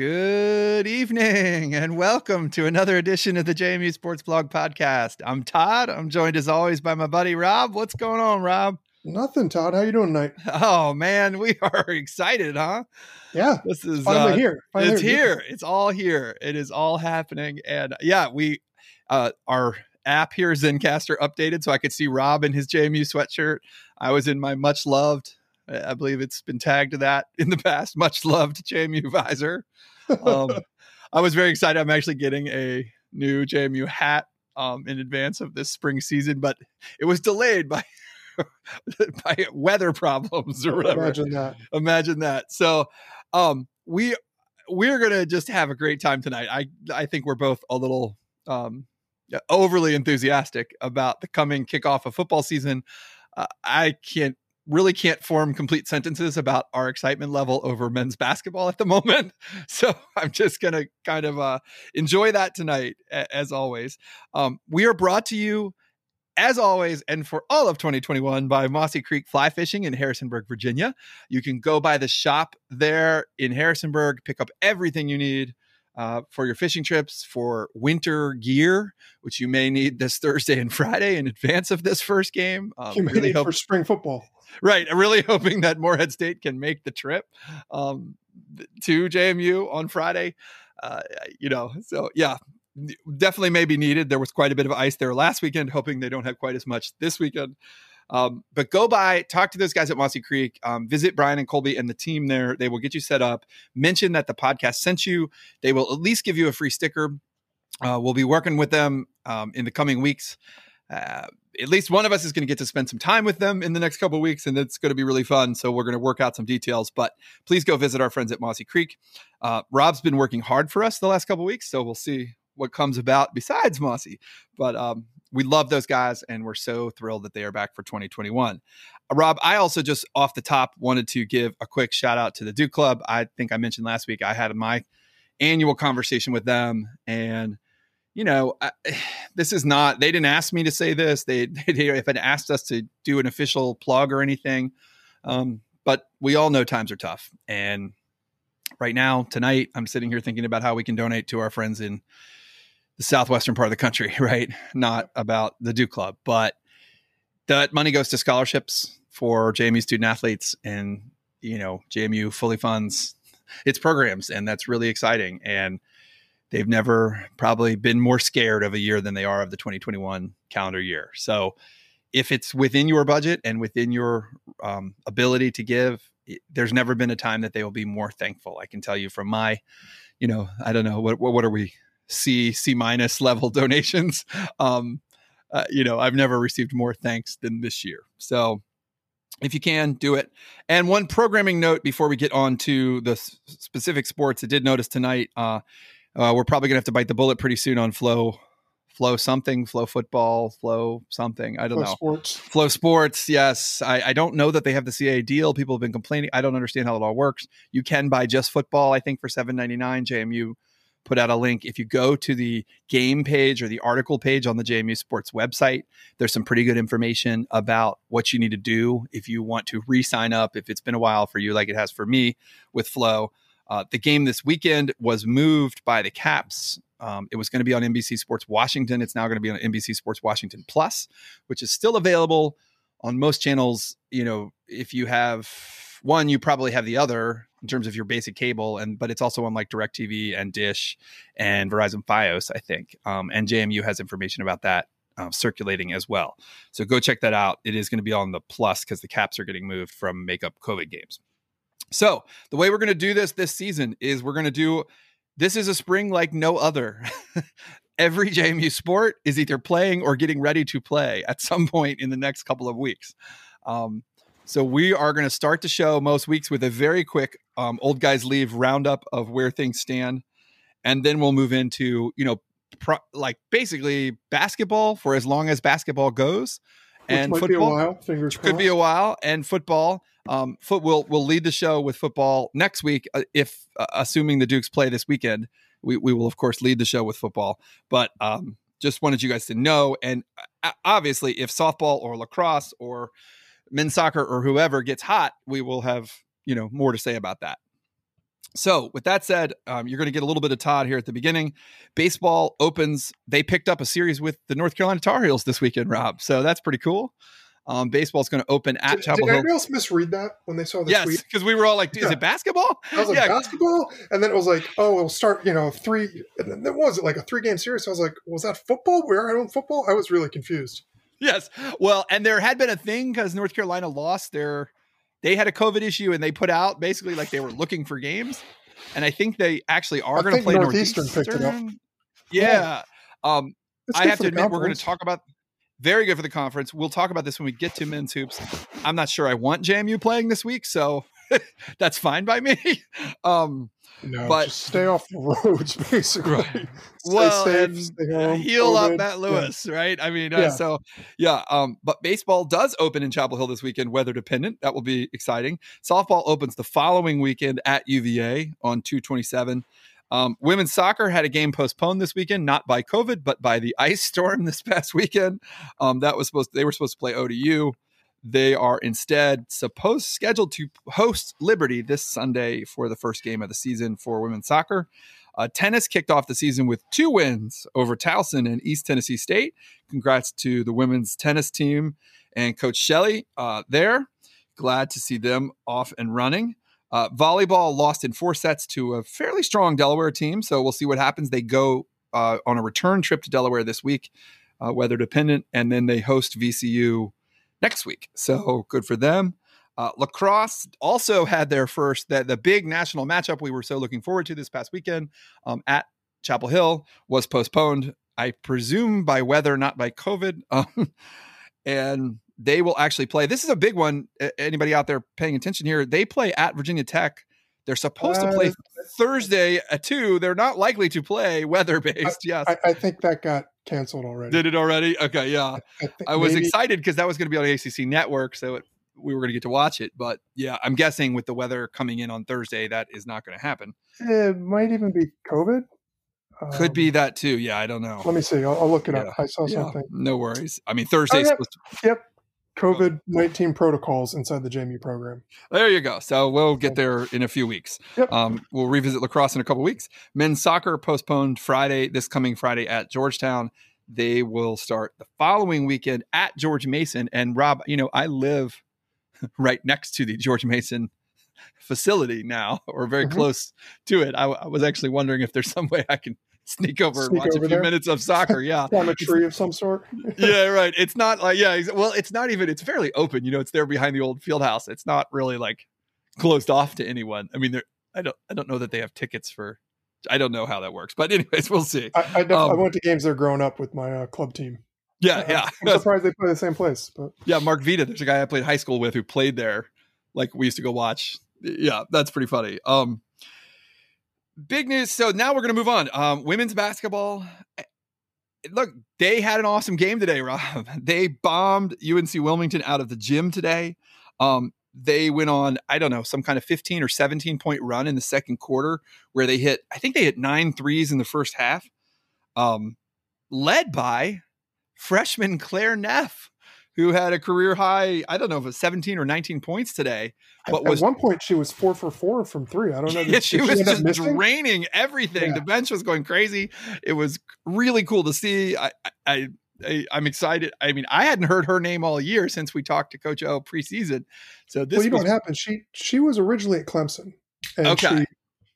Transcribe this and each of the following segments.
Good evening and welcome to another edition of the JMU Sports Blog Podcast. I'm Todd. I'm joined as always by my buddy Rob. What's going on, Rob? Nothing, Todd. How you doing tonight? Oh man, we are excited, huh? Yeah, this is finally uh, here. Finally it's here. It's all here. It is all happening, and yeah, we uh, our app here Zencastr, updated, so I could see Rob in his JMU sweatshirt. I was in my much loved I believe it's been tagged to that in the past. Much loved JMU visor. Um, I was very excited. I'm actually getting a new JMU hat um, in advance of this spring season, but it was delayed by by weather problems or whatever. Imagine that. Imagine that. So um, we we're gonna just have a great time tonight. I I think we're both a little um, overly enthusiastic about the coming kickoff of football season. Uh, I can't really can't form complete sentences about our excitement level over men's basketball at the moment. So I'm just going to kind of uh, enjoy that tonight, as always. Um, we are brought to you, as always, and for all of 2021 by Mossy Creek Fly Fishing in Harrisonburg, Virginia. You can go by the shop there in Harrisonburg, pick up everything you need uh, for your fishing trips, for winter gear, which you may need this Thursday and Friday in advance of this first game. Um, you really hope- for spring football. Right. I'm really hoping that Morehead State can make the trip um, to JMU on Friday. Uh, you know, so yeah, definitely may be needed. There was quite a bit of ice there last weekend, hoping they don't have quite as much this weekend. Um, but go by, talk to those guys at Mossy Creek, um, visit Brian and Colby and the team there. They will get you set up. Mention that the podcast sent you. They will at least give you a free sticker. Uh, we'll be working with them um, in the coming weeks. Uh, at least one of us is going to get to spend some time with them in the next couple weeks, and it's going to be really fun. So we're going to work out some details. But please go visit our friends at Mossy Creek. Uh, Rob's been working hard for us the last couple weeks, so we'll see what comes about besides Mossy. But um, we love those guys, and we're so thrilled that they are back for 2021. Uh, Rob, I also just off the top wanted to give a quick shout out to the Duke Club. I think I mentioned last week I had my annual conversation with them, and you know, I, this is not. They didn't ask me to say this. They, they had asked us to do an official plug or anything, um, but we all know times are tough, and right now tonight I'm sitting here thinking about how we can donate to our friends in the southwestern part of the country, right? Not about the Duke Club, but that money goes to scholarships for JMU student athletes, and you know, JMU fully funds its programs, and that's really exciting. And they've never probably been more scared of a year than they are of the 2021 calendar year. So, if it's within your budget and within your um, ability to give, there's never been a time that they will be more thankful. I can tell you from my, you know, I don't know what what are we C C minus level donations. Um, uh, you know, I've never received more thanks than this year. So if you can do it. And one programming note before we get on to the s- specific sports, I did notice tonight. Uh, uh, we're probably gonna have to bite the bullet pretty soon on flow, flow something, flow football, flow something. I don't flow know. Sports. FloSports. Yes, I, I don't know that they have the CAA deal. People have been complaining. I don't understand how it all works. You can buy just football. I think for seven ninety nine. JMU put out a link. If you go to the game page or the article page on the JMU Sports website, there's some pretty good information about what you need to do if you want to re sign up, if it's been a while for you, like it has for me with Flo. Uh, the game this weekend was moved by the Caps. Um, it was going to be on NBC Sports Washington. It's now going to be on NBC Sports Washington Plus, which is still available on most channels. You know, if you have one, you probably have the other in terms of your basic cable, and but it's also on like DirecTV and Dish and Verizon FiOS, I think. Um, and JMU has information about that uh, circulating as well. So go check that out. It is going to be on the plus because the caps are getting moved from makeup COVID games. So the way we're going to do this this season is we're going to do this is a spring like no other. Every JMU sport is either playing or getting ready to play at some point in the next couple of weeks. Um, so we are going to start the show most weeks with a very quick um, old guys leave roundup of where things stand, and then we'll move into you know pro- like basically basketball for as long as basketball goes, Which and might football be a while. Fingers could be a while, and football. Um, foot will will lead the show with football next week uh, if uh, assuming the Dukes play this weekend. We we will of course lead the show with football, but um, just wanted you guys to know. And uh, obviously, if softball or lacrosse or men's soccer or whoever gets hot, we will have you know more to say about that. So, with that said, um, you're going to get a little bit of Todd here at the beginning. Baseball opens. They picked up a series with the North Carolina Tar Heels this weekend, Rob. So that's pretty cool. Um, baseball is going to open at did, Chapel did Hill. anybody else misread that when they saw the yes, tweet? because we were all like, "Is Yeah. it basketball?" I was like, yeah, basketball? And then it was like, oh, it'll start, you know, three. And then what was it, like a three game series? So I was like, was that football? Where I own football? I was really confused. Yes. Well, and there had been a thing because North Carolina lost their. They had a COVID issue and they put out basically like they were looking for games, and I think they actually are going to play Northeastern Northeastern. up. Yeah. Um, I have to admit, we're going to talk about very good for the conference. We'll talk about this when we get to men's hoops. I'm not sure I want JMU playing this week, so that's fine by me. Um, No, but- just stay off the roads, basically. Right. Stay well, safe, home, heal up COVID. Matt Yeah. Lewis, right? I mean, uh, so yeah. Um, but baseball does open in Chapel Hill this weekend, weather dependent. That will be exciting. Softball opens the following weekend at UVA on 227. Um, women's soccer had a game postponed this weekend, not by COVID, but by the ice storm this past weekend. Um, that was supposed they were supposed to play ODU. They are instead supposed scheduled to host Liberty this Sunday for the first game of the season for women's soccer. Uh, tennis kicked off the season with two wins over Towson and East Tennessee State. Congrats to the women's tennis team and Coach Shelley uh, there. Glad to see them off and running. Uh, volleyball lost in four sets to a fairly strong Delaware team, so we'll see what happens. They go uh, on a return trip to Delaware this week, uh, weather dependent, and then they host VCU next week. So good for them. Uh, lacrosse also had their first the, the big national matchup we were so looking forward to this past weekend um, at Chapel Hill was postponed. I presume by weather, not by COVID. Um, and they will actually play. This is a big one. Anybody out there paying attention here? They play at Virginia Tech. They're supposed to play Uh, Thursday at two. They're not likely to play weather based. Yes. I, I think that got canceled already. Did it already? Okay, yeah. I, I was maybe- excited because that was going to be on the ACC network, so it, we were going to get to watch it. But yeah, I'm guessing with the weather coming in on Thursday, that is not going to happen. It might even be COVID. Could Um, be that too. Yeah, I don't know. Let me see. I'll, I'll look it Yeah. up. I saw Yeah, something. no worries. I mean, Thursday's yeah. supposed to Yep. COVID nineteen protocols inside the JMU program. There you go. So we'll get there in a few weeks. Yep. Um, we'll revisit lacrosse in a couple weeks. Men's soccer postponed Friday, this coming Friday at Georgetown. They will start the following weekend at George Mason. And Rob, you know, I live right next to the George Mason facility now, or very Mhm. close to it. I, I was actually wondering if there's some way I can sneak over and Sneak watch a few there? minutes of soccer. Yeah. on a tree of some sort. yeah, right. It's not like yeah. Well, it's not even. It's fairly open. You know, it's there behind the old field house. It's not really like closed off to anyone. I mean, there. I don't. I don't know that they have tickets for. I don't know how that works, but anyways, we'll see. I, I, def- I Um, went to games there growing up with my uh, club team. Yeah, I- yeah, I'm surprised they play the same place, but yeah. Mark Vita. There's a guy I played high school with who played there. Like we used to go watch. Yeah, that's pretty funny. Um, big news. So now we're gonna move on. Um, women's basketball. eh, Look, they had an awesome game today, Rob. They bombed UNC Wilmington out of the gym today. Um, they went on, I don't know, some kind of 15 or 17 point run in the second quarter where they hit, I think they hit nine threes in the first half, um, led by freshman Claire Neff, who had a career high, I don't know if it was 17 or 19 points today. at, But at was one point she was four for four from three. I don't know. yeah, did- she was just missing? draining everything. Yeah. The bench was going crazy. It was really cool to see. I, I, I, I'm excited. I mean, I hadn't heard her name all year since we talked to Coach O preseason. So this well, you know was what happened? She she was originally at Clemson, and Okay. she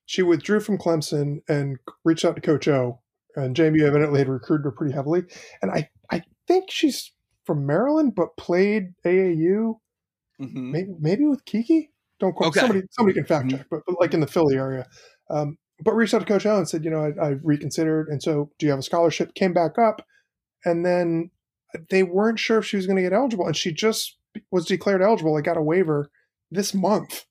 she withdrew from Clemson and reached out to Coach O. And JMU evidently had recruited her pretty heavily, and I I think she's from Maryland, but played AAU Mhm. maybe maybe with Kiki. Don't quote Okay. somebody. Somebody can fact Mhm. check, but, but like in the Philly area. Um, but reached out to Coach and said, you know, I, I reconsidered, and so do you have a scholarship? Came back up, and then they weren't sure if she was going to get eligible, and she just was declared eligible. I got a waiver this month,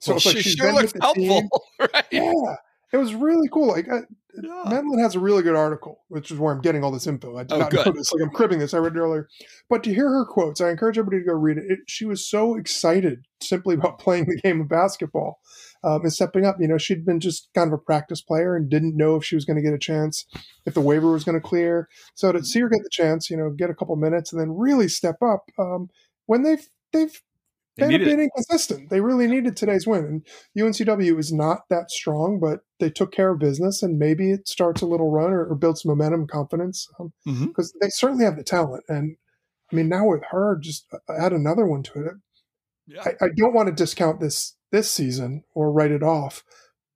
so Well, like she she's sure looks with the team. helpful, right? Yeah, it was really cool. Like uh, Yeah. Medlin has a really good article, which is where I'm getting all this info. I did Oh, not good. know this. Like I'm cribbing this. I read it earlier. But to hear her quotes, I encourage everybody to go read it. it she was so excited simply about playing the game of basketball um, and stepping up. You know, she'd been just kind of a practice player and didn't know if she was going to get a chance, if the waiver was going to clear. So to see her get the chance, you know, get a couple minutes and then really step up um, when they've they've They have been inconsistent. They really needed today's win. And UNCW is not that strong, but they took care of business, and maybe it starts a little run or, or builds momentum, confidence, because um, mm-hmm. they certainly have the talent. And I mean, now with her, just add another one to it. Yeah. I, I don't want to discount this this season or write it off,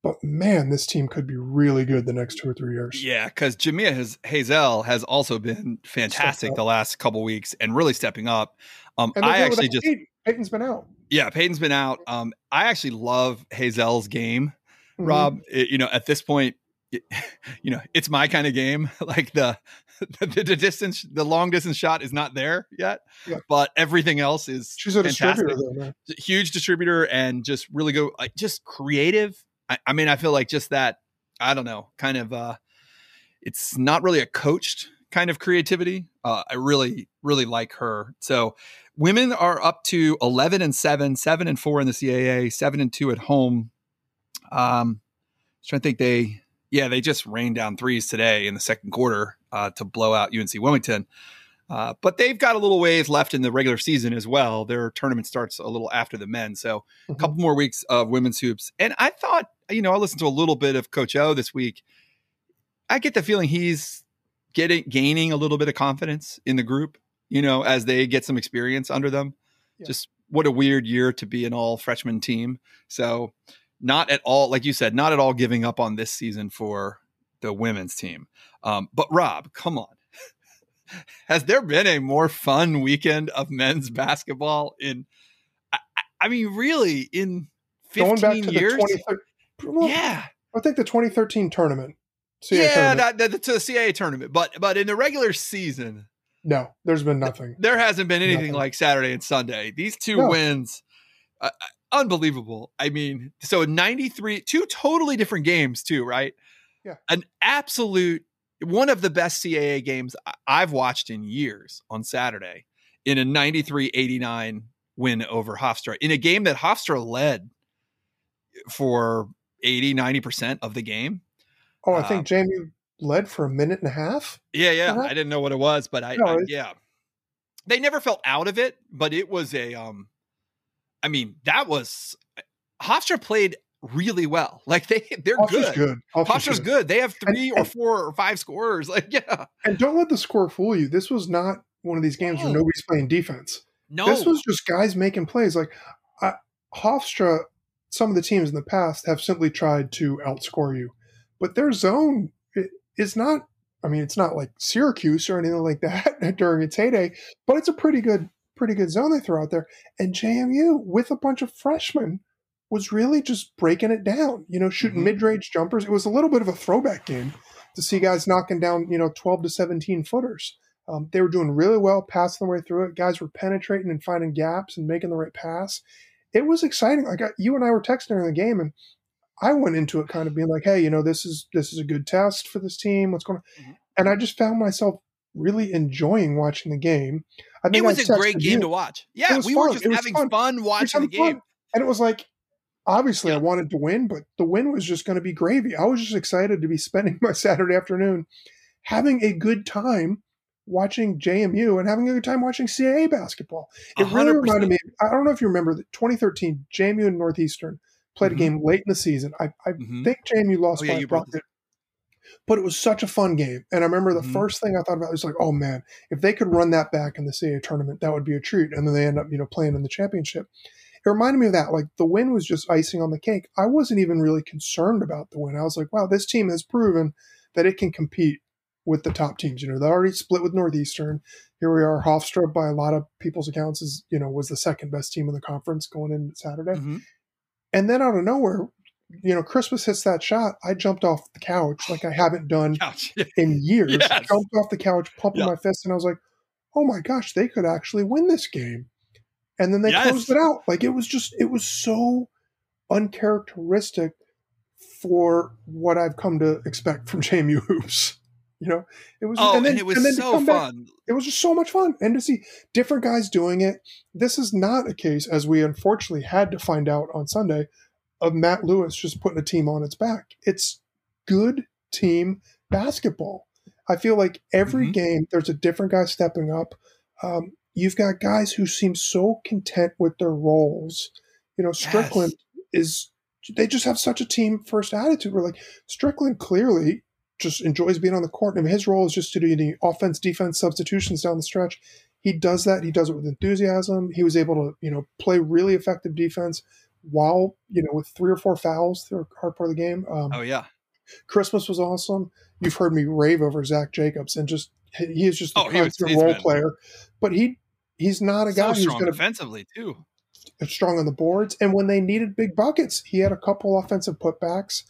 but man, this team could be really good the next two or three years. Yeah, because Jamia has, Hazel has also been fantastic the last couple weeks and really stepping up. Um, I actually just. Peyton's been out. Yeah, Peyton's been out. Um, I actually love Hazel's game, mm-hmm. Rob. It, you know, at this point, it, you know, it's my kind of game. like the, the, the distance, the long distance shot is not there yet, yeah. but everything else is. She's a fantastic. distributor, though, man. Huge distributor, and just really go, like, just creative. I, I mean, I feel like just that. I don't know, kind of. uh It's not really a coached kind of creativity. Uh, I really, really like her. So women are up to 11 and 7, 7 and 4 in the CAA, 7 and 2 at home. Um, I trying to think they, yeah, they just rained down threes today in the second quarter uh, to blow out UNC Wilmington. Uh, but they've got a little ways left in the regular season as well. Their tournament starts a little after the men. So mm-hmm. a couple more weeks of women's hoops. And I thought, you know, I listened to a little bit of Coach O this week. I get the feeling he's getting gaining a little bit of confidence in the group, you know, as they get some experience under them. Yeah. Just what a weird year to be an all freshman team. So not at all, like you said, not at all giving up on this season for the women's team. Um, but Rob, come on. Has there been a more fun weekend of men's basketball in I, I mean really in 15 Going back to years? The 20, yeah. I think the 2013 tournament CAA yeah, that, that, to the CAA tournament, but but in the regular season, no, there's been nothing. There hasn't been anything nothing. like Saturday and Sunday. These two no. wins, uh, uh unbelievable. I mean, so 93, two totally different games too, right? Yeah, an absolute one of the best CAA games I've watched in years on Saturday in a 93-89 win over Hofstra in a game that Hofstra led for 80 90% of the game Oh, I think uh, JMU led for a minute and a half. Yeah, yeah. Uh-huh. I didn't know what it was, but I, no, I yeah. They never felt out of it, but it was a um I mean, that was Hofstra played really well. Like they they're Hofstra's good. good. Hofstra's, Hofstra's good. good. They have three and, or four or five scorers. Like, yeah. And don't let the score fool you. This was not one of these games no. where nobody's playing defense. No. This was just guys making plays. Like uh, Hofstra, some of the teams in the past have simply tried to outscore you but their zone is not I mean, it's not like Syracuse or anything like that during its heyday, but it's a pretty good, pretty good zone they throw out there. And JMU with a bunch of freshmen was really just breaking it down, you know, shooting mm-hmm. mid-range jumpers. It was a little bit of a throwback game to see guys knocking down, you know, 12 to 17 footers. Um, they were doing really well, passing their way through it. Guys were penetrating and finding gaps and making the right pass. It was exciting. Like I, you and I were texting during the game, and I went into it kind of being like, hey, you know, this is this is a good test for this team. What's going on? Mm-hmm. And I just found myself really enjoying watching the game. I it was I a great game you. to watch. Yeah, we fun. were just having fun, fun watching the game. Fun. And it was like, obviously, yeah. I wanted to win, but the win was just going to be gravy. I was just excited to be spending my Saturday afternoon having a good time watching JMU and having a good time watching CAA basketball. It 100%. really reminded me. I don't know if you remember that 2013 JMU and Northeastern played mm-hmm. a game late in the season. I, I mm-hmm. think JMU lost oh, yeah, by a but it was such a fun game. And I remember the mm-hmm. first thing I thought about was like, oh man, if they could run that back in the CAA tournament, that would be a treat. And then they end up, you know, playing in the championship. It reminded me of that. Like the win was just icing on the cake. I wasn't even really concerned about the win. I was like, wow, this team has proven that it can compete with the top teams. You know, they already split with Northeastern. Here we are. Hofstra, by a lot of people's accounts, is you know was the second best team in the conference going in Saturday. Mm-hmm. And then out of nowhere, you know, Christmas hits that shot. I jumped off the couch like I haven't done in years. Yes. Jumped off the couch, pumping my fist, and I was like, "Oh my gosh, they could actually win this game!" And then they yes. closed it out. Like it was just, it was so uncharacteristic for what I've come to expect from JMU hoops. You know, it was. Oh, and, then, and it was and so fun. Back, it was just so much fun, and to see different guys doing it. This is not a case, as we unfortunately had to find out on Sunday, of Matt Lewis just putting a team on its back. It's good team basketball. I feel like every mm-hmm. game there's a different guy stepping up. Um, you've got guys who seem so content with their roles. You know, Strickland yes. is they just have such a team first attitude. We're like Strickland clearly just enjoys being on the court, and his role is just to do the offense defense substitutions down the stretch. He does that. He does it with enthusiasm. He was able to you know play really effective defense while you know with three or four fouls through a hard part of the game. Um, oh yeah, Christmas was awesome. You've heard me rave over Zach Jacobs, and just he is just a oh, constant role been, player. But he he's not a guy who's going to defensively too strong on the boards. And when they needed big buckets, he had a couple offensive putbacks.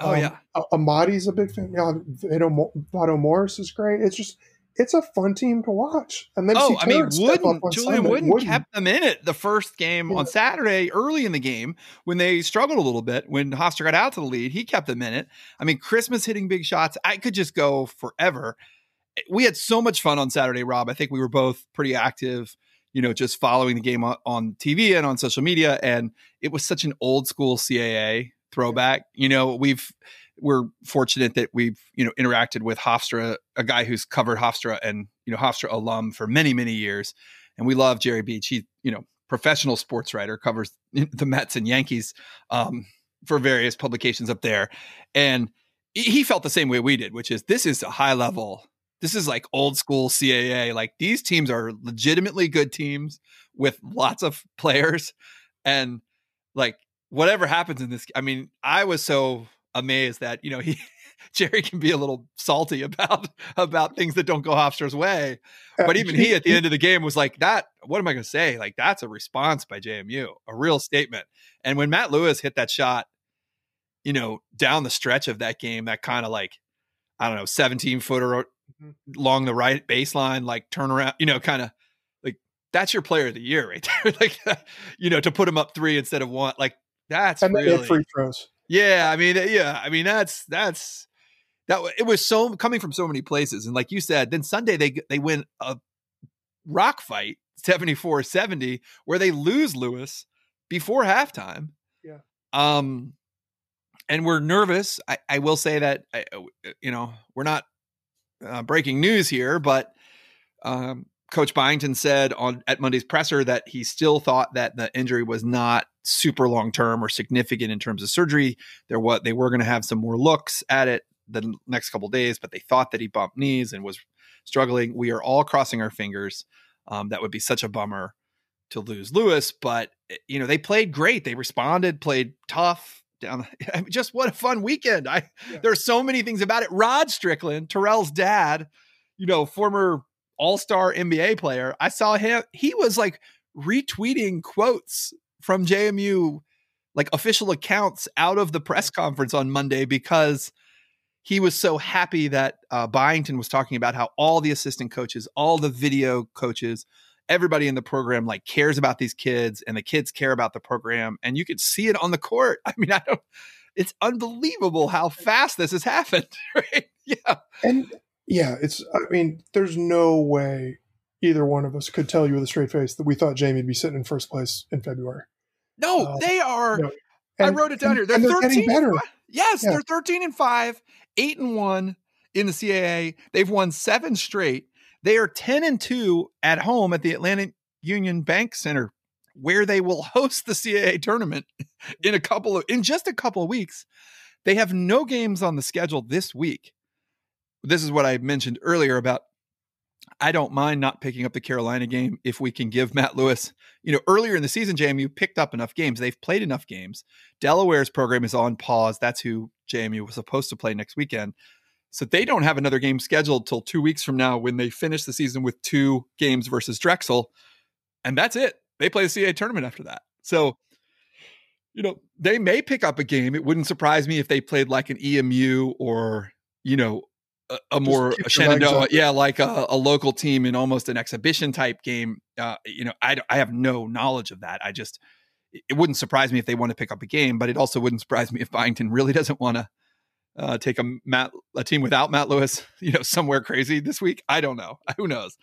Oh um, yeah, Amadi's a big fan. You know, Vado Morse is great. It's just it's a fun team to watch. And then oh, I mean, Wooden, Julian Wooden, Wooden, kept them in it the first game yeah. on Saturday, early in the game when they struggled a little bit. When Hofstra got out to the lead, he kept them in it. I mean, Christmas hitting big shots. I could just go forever. We had so much fun on Saturday, Rob. I think we were both pretty active you know, just following the game on, on TV and on social media. And it was such an old school CAA throwback. You know, we've we're fortunate that we've you know interacted with Hofstra, a guy who's covered Hofstra and you know Hofstra alum for many many years, and we love Jerry Beach. He you know professional sports writer covers the Mets and Yankees um, for various publications up there, and he felt the same way we did, which is this is a high level this is like old school CAA. Like these teams are legitimately good teams with lots of players. And like whatever happens in this, I mean, I was so amazed that, you know, he, Jerry can be a little salty about about things that don't go Hofstra's way. But even he at the end of the game was like, that, what am I gonna say? Like, that's a response by JMU, a real statement. And when Matt Lewis hit that shot, you know, down the stretch of that game, that kind of like, I don't know, 17 footer Mm-hmm. along the right baseline, like turn around, you know, kind of like that's your player of the year right there. like, you know, to put him up three instead of one, like that's and really free throws. Yeah, I mean, yeah, I mean that's that's that. It was so coming from so many places, and like you said, then Sunday they they win a rock fight 74-70 where they lose Lewis before halftime. Yeah. Um, and we're nervous. I, I will say that I, you know we're not uh, breaking news here, but um, Coach Byington said on at Monday's presser that he still thought that the injury was not super long term or significant in terms of surgery. They're what they were going to have some more looks at it the next couple days, but they thought that he bumped knees and was struggling. We are all crossing our fingers. Um, that would be such a bummer to lose Lewis, but eh, you know they played great. They responded, played tough down. I mean, just what a fun weekend! I yeah. there's so many things about it. Rod Strickland, Terrell's dad, you know, former All Star NBA player. I saw him. He was like retweeting quotes from JMU, like official accounts out of the press conference on Monday because he was so happy that uh, Byington was talking about how all the assistant coaches, all the video coaches, everybody in the program like cares about these kids and the kids care about the program and you could see it on the court. I mean i don't it's unbelievable how fast this has happened right? Yeah. And yeah it's i mean there's no way either one of us could tell you with a straight face that we thought JMU would be sitting in first place in february no uh, they are and, i wrote it down here they're, they're 13 better yes yeah. they're 13 and 5 8 and 1 in the caa they've won seven straight they are 10 and 2 at home at the Atlantic Union Bank Center, where they will host the CAA tournament in a couple of in just a couple of weeks. They have no games on the schedule this week. This is what I mentioned earlier about I don't mind not picking up the Carolina game if we can give Matt Lewis, you know, earlier in the season, JMU picked up enough games. They've played enough games. Delaware's program is on pause. That's who JMU was supposed to play next weekend. So they don't have another game scheduled till two weeks from now when they finish the season with two games versus Drexel. And that's it. They play the CAA tournament after that. So, you know, they may pick up a game. It wouldn't surprise me if they played like an EMU or, you know, a, a more a Shenandoah, yeah, like a, a, local team in almost an exhibition type game. Uh, you know, I, I have no knowledge of that. I just, it wouldn't surprise me if they want to pick up a game, but it also wouldn't surprise me if Byington really doesn't want to uh, take a Matt a team without Matt Lewis, you know, somewhere crazy this week. I don't know. Who knows?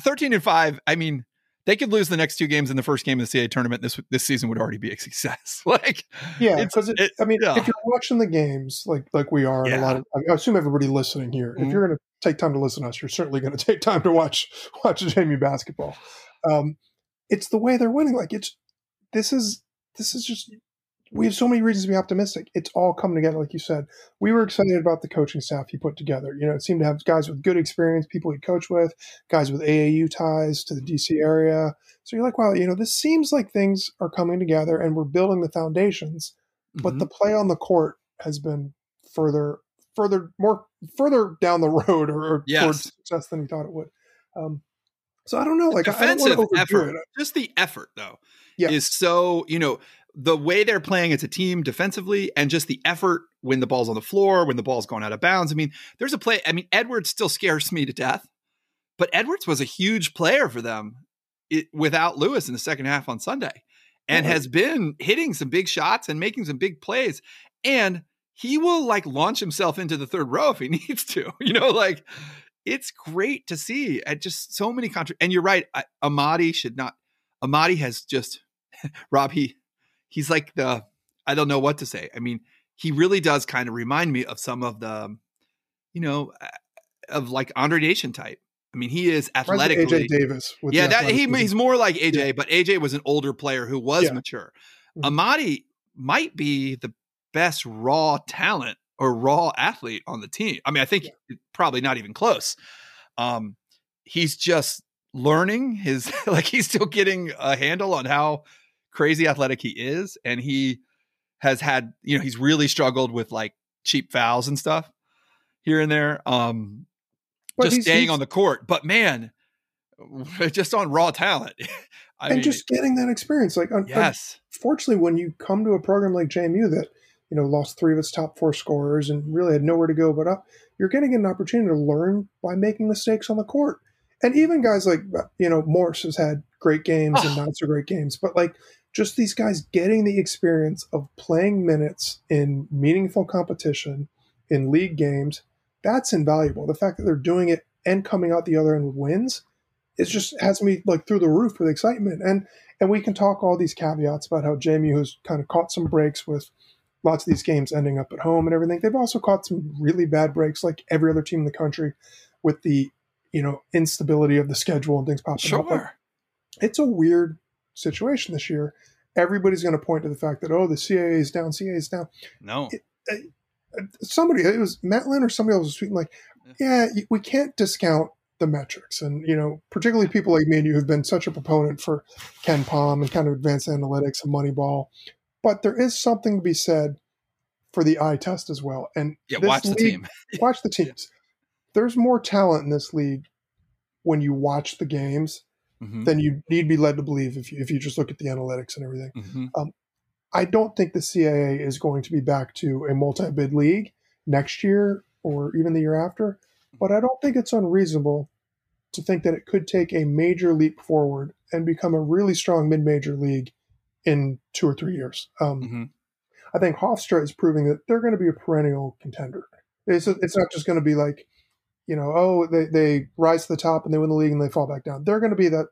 Thirteen and five. I mean, they could lose the next two games in the first game of the CAA tournament. This this season would already be a success. like, yeah, because it, I mean, yeah. if you're watching the games like like we are, yeah. a lot of I assume everybody listening here, mm-hmm. if you're going to take time to listen to us, you're certainly going to take time to watch watch JMU basketball. Um, it's the way they're winning. Like it's this is this is just we have so many reasons to be optimistic. It's all coming together, like you said. We were excited about the coaching staff he put together. You know, it seemed to have guys with good experience, people he coached with, guys with AAU ties to the DC area. So you're like, wow, you know, this seems like things are coming together and we're building the foundations. Mm-hmm. But the play on the court has been further, further, more further down the road or, or yes. towards success than he thought it would. Um, so I don't know, like defensive I effort, it. just the effort though, yeah. is so you know the way they're playing as a team defensively and just the effort when the ball's on the floor, when the ball's going out of bounds. I mean, there's a play. I mean, Edwards still scares me to death, but Edwards was a huge player for them it, without Lewis in the second half on Sunday and has been hitting some big shots and making some big plays. And he will like launch himself into the third row if he needs to, you know, like it's great to see at just so many contra- and you're right. I, Amadi should not, Amadi has just, Rob, he, he's like the I don't know what to say. I mean, he really does kind of remind me of some of the, you know, of like Andre Nation type. I mean, he is athletically. AJ Davis. yeah, that he, he's more like AJ, yeah. but AJ was an older player who was yeah. mature. Mm-hmm. Amadi might be the best raw talent or raw athlete on the team. I mean, I think yeah. probably not even close. Um, he's just learning his like he's still getting a handle on how crazy athletic he is, and he has had you know he's really struggled with like cheap fouls and stuff here and there. Um, but just staying on the court, but man, just on raw talent. I and mean, just getting that experience, like yes. Unfortunately, when you come to a program like JMU that you know lost three of its top four scorers and really had nowhere to go but up, you're getting an opportunity to learn by making mistakes on the court. And even guys like you know Morse has had great games oh. and not so great games, but like just these guys getting the experience of playing minutes in meaningful competition in league games that's invaluable. The fact that they're doing it and coming out the other end with wins it just has me like through the roof with excitement. And and we can talk all these caveats about how JMU who's kind of caught some breaks with lots of these games ending up at home and everything they've also caught some really bad breaks like every other team in the country with the you know instability of the schedule and things popping sure. up like, it's a weird situation this year, everybody's going to point to the fact that oh, the CAA is down, CAA is down. No, it, uh, somebody it was Matt Lynn or somebody else was tweeting like, yeah, we can't discount the metrics, and you know, particularly people like me and you have been such a proponent for KenPom and kind of advanced analytics and Moneyball, but there is something to be said for the eye test as well. And yeah, watch league, the team. watch the teams. There's more talent in this league when you watch the games mm-hmm. than you need be led to believe if you, if you just look at the analytics and everything. Mm-hmm. Um, I don't think the CAA is going to be back to a multi bid league next year or even the year after, but I don't think it's unreasonable to think that it could take a major leap forward and become a really strong mid major league in two or three years. Um, mm-hmm. I think Hofstra is proving that they're going to be a perennial contender. It's, it's not just going to be like, you know, oh, they, they rise to the top and they win the league and they fall back down. They're going to be that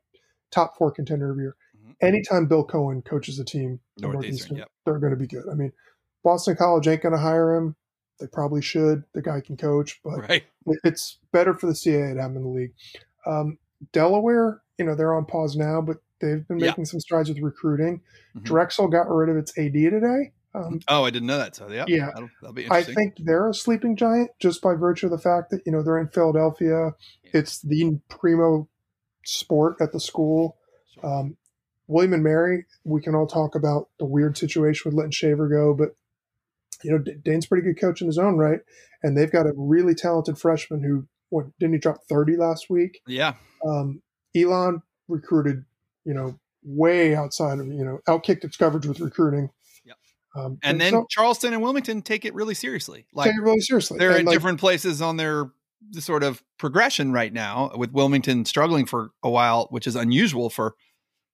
top four contender of year. Mm-hmm. Anytime Bill Coen coaches a team, Northeastern, Northeastern yep. they're going to be good. I mean, Boston College ain't going to hire him. They probably should. The guy can coach, but right. it's better for the CAA to have him in the league. Um, Delaware, you know, they're on pause now, but they've been making some strides with recruiting. Mm-hmm. Drexel got rid of its AD today. Um, oh, I didn't know that. So yeah, yeah, that'll, that'll, be interesting. I think they're a sleeping giant just by virtue of the fact that you know they're in Philadelphia. Yeah. It's the primo sport at the school. Um, William and Mary, we can all talk about the weird situation with letting Shaver go, but you know Dane's pretty good coach in his own right, and they've got a really talented freshman who what didn't he drop thirty last week? Yeah. Um, Elon recruited, you know, way outside of you know outkicked its coverage with recruiting. Um, and, and, then so, Charleston and Wilmington take it really seriously. Like take it really seriously. They're and in like, different places on their sort of progression right now, with Wilmington struggling for a while, which is unusual for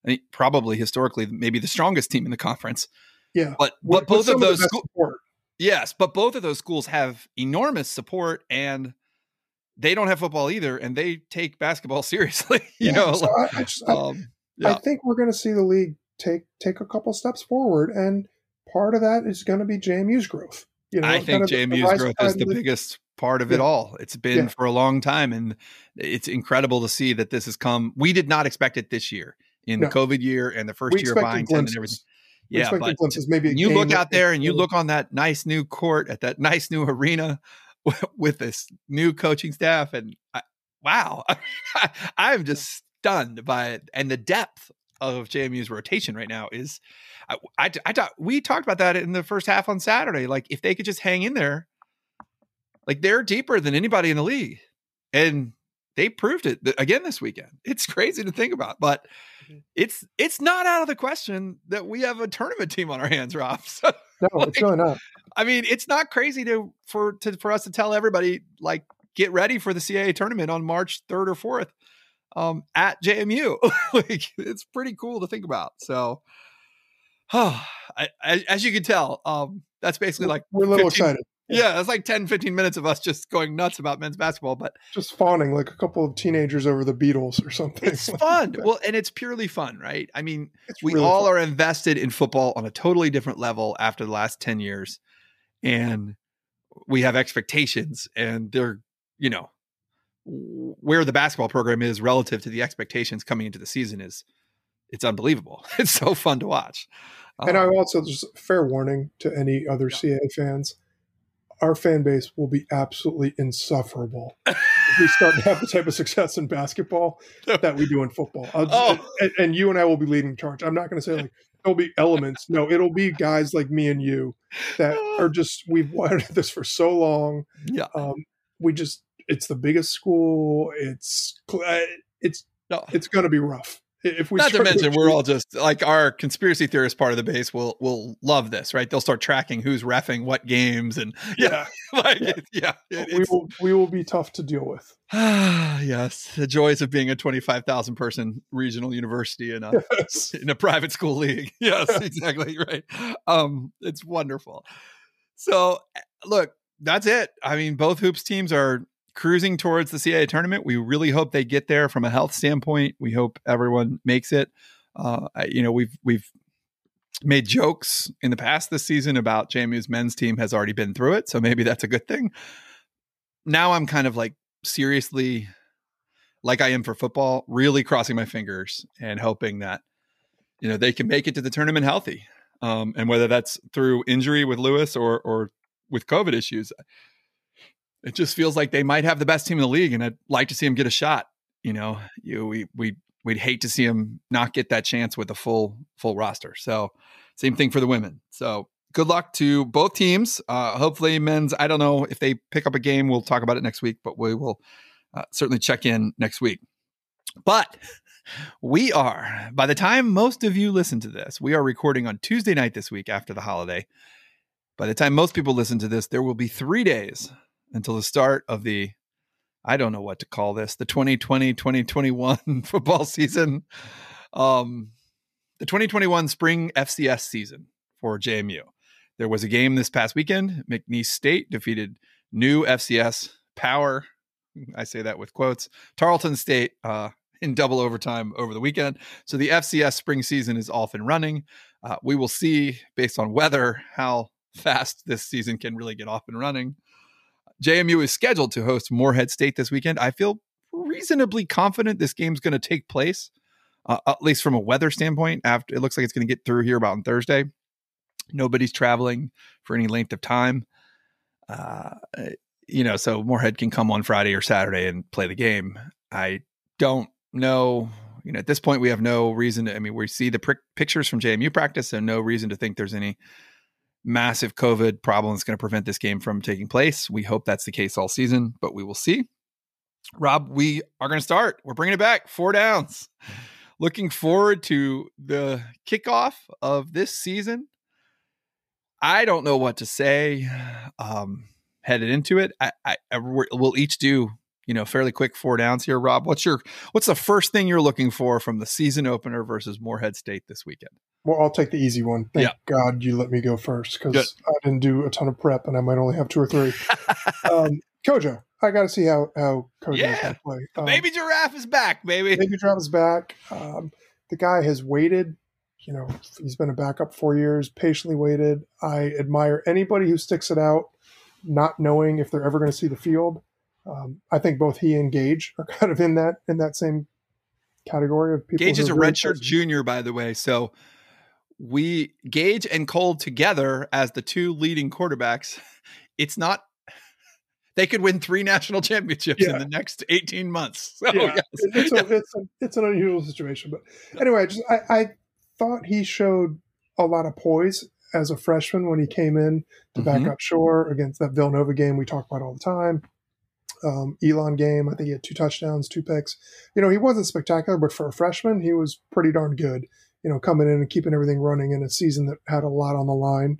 I mean, probably historically maybe the strongest team in the conference. Yeah, but but both of those schools, yes, but both of those schools have enormous support and they don't have football either, and they take basketball seriously. you yeah, know, so I, I, just, um, I think we're going to see the league take take a couple steps forward, and part of that is going to be JMU's growth. You know, I think JMU's growth is the biggest part of yeah. it all. It's been yeah. for a long time, and it's incredible to see that this has come. We did not expect it this year in no. the COVID year and the first we year of buying and everything. We yeah, but. Maybe you look out there and you look on that nice new court at that nice new arena with this new coaching staff, and I, wow, I'm just stunned by it and the depth of JMU's rotation right now is. I, I, I thought we talked about that in the first half on Saturday. Like if they could just hang in there, like they're deeper than anybody in the league, and they proved it again this weekend. It's crazy to think about, but mm-hmm. it's it's not out of the question that we have a tournament team on our hands, Rob. So, no, like, it's really not. I mean, it's not crazy to for to for us to tell everybody like get ready for the CAA tournament on March third or fourth um, at JMU. like it's pretty cool to think about. So, oh, I, I, as you can tell, um, that's basically like we're a little 15, excited. Yeah, it's like 10, 15 minutes of us just going nuts about men's basketball, but just fawning like a couple of teenagers over the Beatles or something. It's fun. well, and it's purely fun, right? I mean, it's we really all fun. are invested in football on a totally different level after the last 10 years. And we have expectations and they're, you know, where the basketball program is relative to the expectations coming into the season is it's unbelievable. It's so fun to watch. And um, I also just fair warning to any other yeah. CAA fans our fan base will be absolutely insufferable if we start to have the type of success in basketball that we do in football. oh. and, and, you and I will be leading charge. I'm not going to say like there'll be elements. No, it'll be guys like me and you that are just we've wanted this for so long. Yeah, um, we just it's the biggest school. It's uh, it's no. it's going to be rough. If we not to mention, we're all just like our conspiracy theorist part of the base will will love this, right? They'll start tracking who's refing what games, and yeah, like yeah, yeah it, we will we will be tough to deal with. yes, the joys of being a twenty five thousand person regional university in a yes. in a private school league. Yes, yes, exactly right. Um, it's wonderful. So, eh, look, that's it. I mean, both hoops teams are cruising towards the CAA tournament. We really hope they get there from a health standpoint. We hope everyone makes it. Uh, you know, we've we've made jokes in the past this season about JMU's men's team has already been through it, so maybe that's a good thing. Now I'm kind of like seriously, like I am for football, really crossing my fingers and hoping that you know they can make it to the tournament healthy. Um, and whether that's through injury with Lewis or or with COVID issues, it just feels like they might have the best team in the league, and I'd like to see them get a shot. You know, you we we we'd hate to see them not get that chance with a full full roster. So same thing for the women. So good luck to both teams. Uh, hopefully, men's. I don't know if they pick up a game. We'll talk about it next week, but we will uh, certainly check in next week. But we are by the time most of you listen to this, we are recording on Tuesday night this week after the holiday. By the time most people listen to this, there will be three days until the start of the I don't know what to call this, the 2020 2021 football season. Um, the 2021 spring FCS season for JMU. There was a game this past weekend. McNeese State defeated new FCS power. I say that with quotes. Tarleton State uh, in double overtime over the weekend. So the FCS spring season is off and running. Uh, we will see, based on weather, how fast this season can really get off and running. JMU is scheduled to host Morehead State this weekend. I feel reasonably confident this game's going to take place, uh, at least from a weather standpoint. After it looks like it's going to get through here about on Thursday. Nobody's traveling for any length of time. Uh, you know, so Morehead can come on Friday or Saturday and play the game. I don't know. You know, at this point, we have no reason to. I mean, we see the pr- pictures from JMU practice, and no reason to think there's any massive COVID problem is going to prevent this game from taking place. We hope that's the case all season, but we will see. Rob, we are going to start. We're bringing it back. Four downs. Looking forward to the kickoff of this season. I don't know what to say. Um, headed into it, I, I, I we'll each do you know fairly quick four downs here. Rob, what's your what's the first thing you're looking for from the season opener versus Morehead State this weekend? Well, I'll take the easy one. Thank yeah. God you let me go first because I didn't do a ton of prep and I might only have two or three. um, Kojo, I got to see how how Kojo yeah. to play. Um, baby giraffe is back, baby. Baby giraffe is back. Um, the guy has waited. You know, he's been a backup four years, patiently waited. I admire anybody who sticks it out, not knowing if they're ever going to see the field. Um, I think both he and Gage are kind of in that in that same category of people. Gage is a redshirt junior, by the way. So we Gage and Cole together as the two leading quarterbacks. It's not. They could win three national championships yeah. in the next eighteen months. So, yeah, yes. it's, a, it's, a, it's an unusual situation. But anyway, just I, I thought he showed a lot of poise as a freshman when he came in to mm-hmm. back up Schor against that Villanova game we talk about all the time um, Elon game. I think he had two touchdowns, two picks. You know, he wasn't spectacular, but for a freshman, he was pretty darn good. You know, coming in and keeping everything running in a season that had a lot on the line.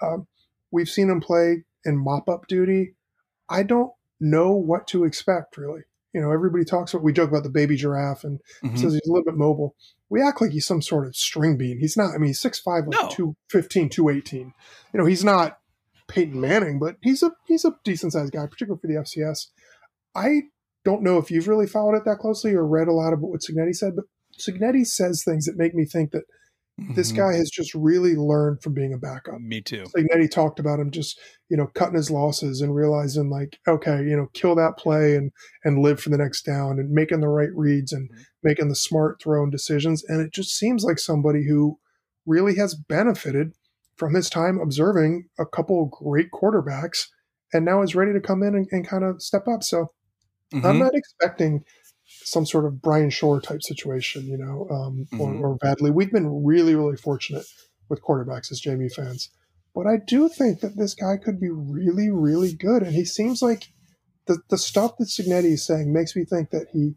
Um, we've seen him play in mop up duty. I don't know what to expect really. You know, everybody talks about we joke about the baby giraffe and mm-hmm. says he's a little bit mobile. We act like he's some sort of string bean. He's not. I mean, he's 6'5", like no. 215, 218. You know, he's not Peyton Manning, but he's a he's a decent sized guy, particularly for the FCS. I don't know if you've really followed it that closely or read a lot of what Cignetti said, but Cignetti says things that make me think that mm-hmm. this guy has just really learned from being a backup. Me too. Cignetti talked about him just you know cutting his losses and realizing like okay you know kill that play and and live for the next down and making the right reads and mm-hmm. making the smart throw and decisions and it just seems like somebody who really has benefited from his time observing a couple of great quarterbacks and now is ready to come in and, and kind of step up. So mm-hmm. I'm not expecting some sort of Bryan Schor type situation, you know, um, mm-hmm. or, or Vad Lee. We've been really, really fortunate with quarterbacks as JMU fans. But I do think that this guy could be really, really good. And he seems like the, the stuff that Cignetti is saying makes me think that he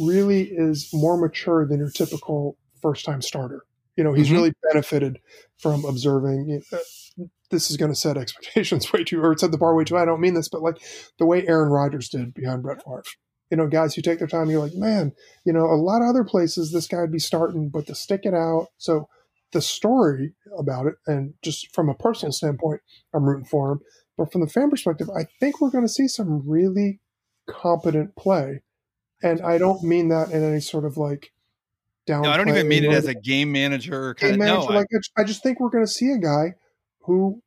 really is more mature than your typical first time starter. You know, he's mm-hmm. really benefited from observing. Know, this is going to set expectations way too, or set the bar way too. I don't mean this, but like the way Aaron Rodgers did behind Brett Favre. You know, guys who take their time, you're like, man, you know, a lot of other places this guy would be starting, but to stick it out. So the story about it, and just from a personal standpoint, I'm rooting for him. But from the fan perspective, I think we're going to see some really competent play. And I don't mean that in any sort of like down. No, I don't even mean it as a game manager kind game of. Manager, no, like I, I just think we're going to see a guy who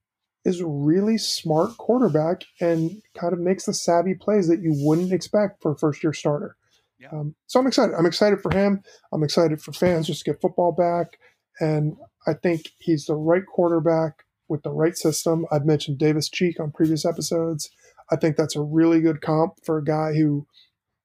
is a really smart quarterback and kind of makes the savvy plays that you wouldn't expect for a first year starter. Yeah. Um, so I'm excited. I'm excited for him. I'm excited for fans just to get football back. And I think he's the right quarterback with the right system. I've mentioned Davis Cheek on previous episodes. I think that's a really good comp for a guy who,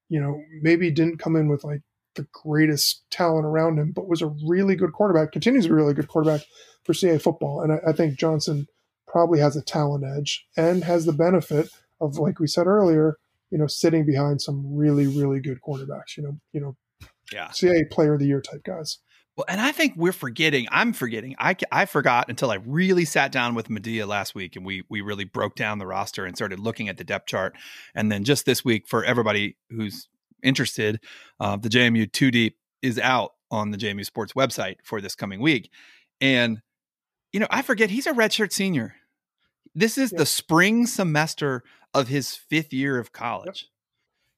you know, maybe didn't come in with like the greatest talent around him, but was a really good quarterback, continues to be a really good quarterback for CA football. And I, I think Johnson probably has a talent edge and has the benefit of, like we said earlier, you know, sitting behind some really, really good quarterbacks, you know, you know, yeah. CA player of the year type guys. Well, and I think we're forgetting. I'm forgetting. I, I forgot until I really sat down with Madia last week, and we we really broke down the roster and started looking at the depth chart. And then just this week, for everybody who's interested, uh, the JMU Two Deep is out on the JMU Sports website for this coming week. And, you know, I forget he's a redshirt senior. This is the spring semester of his fifth year of college,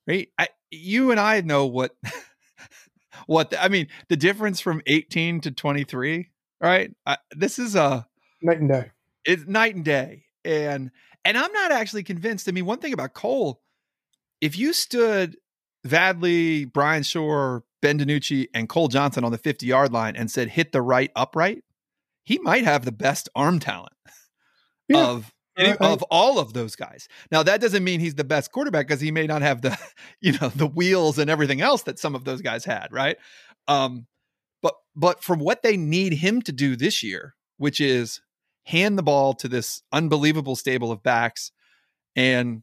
right? I, you and I know what, what the, I mean, the difference from 18 to 23, right? I, this is a night and day. It's night and day. And, and I'm not actually convinced. I mean, one thing about Cole, if you stood Vadley, Bryan Schor, Ben DiNucci, and Cole Johnson on the 50 yard line and said, hit the right upright, he might have the best arm talent yeah. of any, of all of those guys. Now that doesn't mean he's the best quarterback because he may not have the you know the wheels and everything else that some of those guys had, right? Um, but but from what they need him to do this year, which is hand the ball to this unbelievable stable of backs and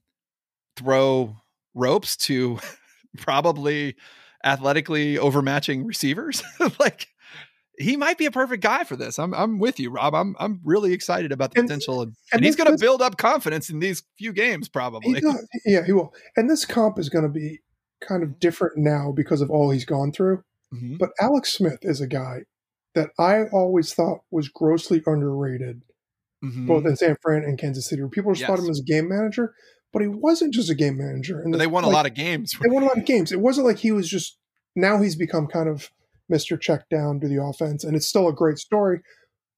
throw ropes to probably athletically overmatching receivers. like he might be a perfect guy for this. I'm I'm with you, Rob. I'm I'm really excited about the and, potential, and, and, he's going to build up confidence in these few games, probably. He yeah, he will. And this comp is going to be kind of different now because of all he's gone through. Mm-hmm. But Alex Smith is a guy that I always thought was grossly underrated, mm-hmm. both in San Fran and Kansas City. Where people just yes. thought him as a game manager, but he wasn't just a game manager. And the, they won like, a lot of games. They won a lot of games. It wasn't like he was just now he's become kind of Mr. Check Down to the offense, and it's still a great story.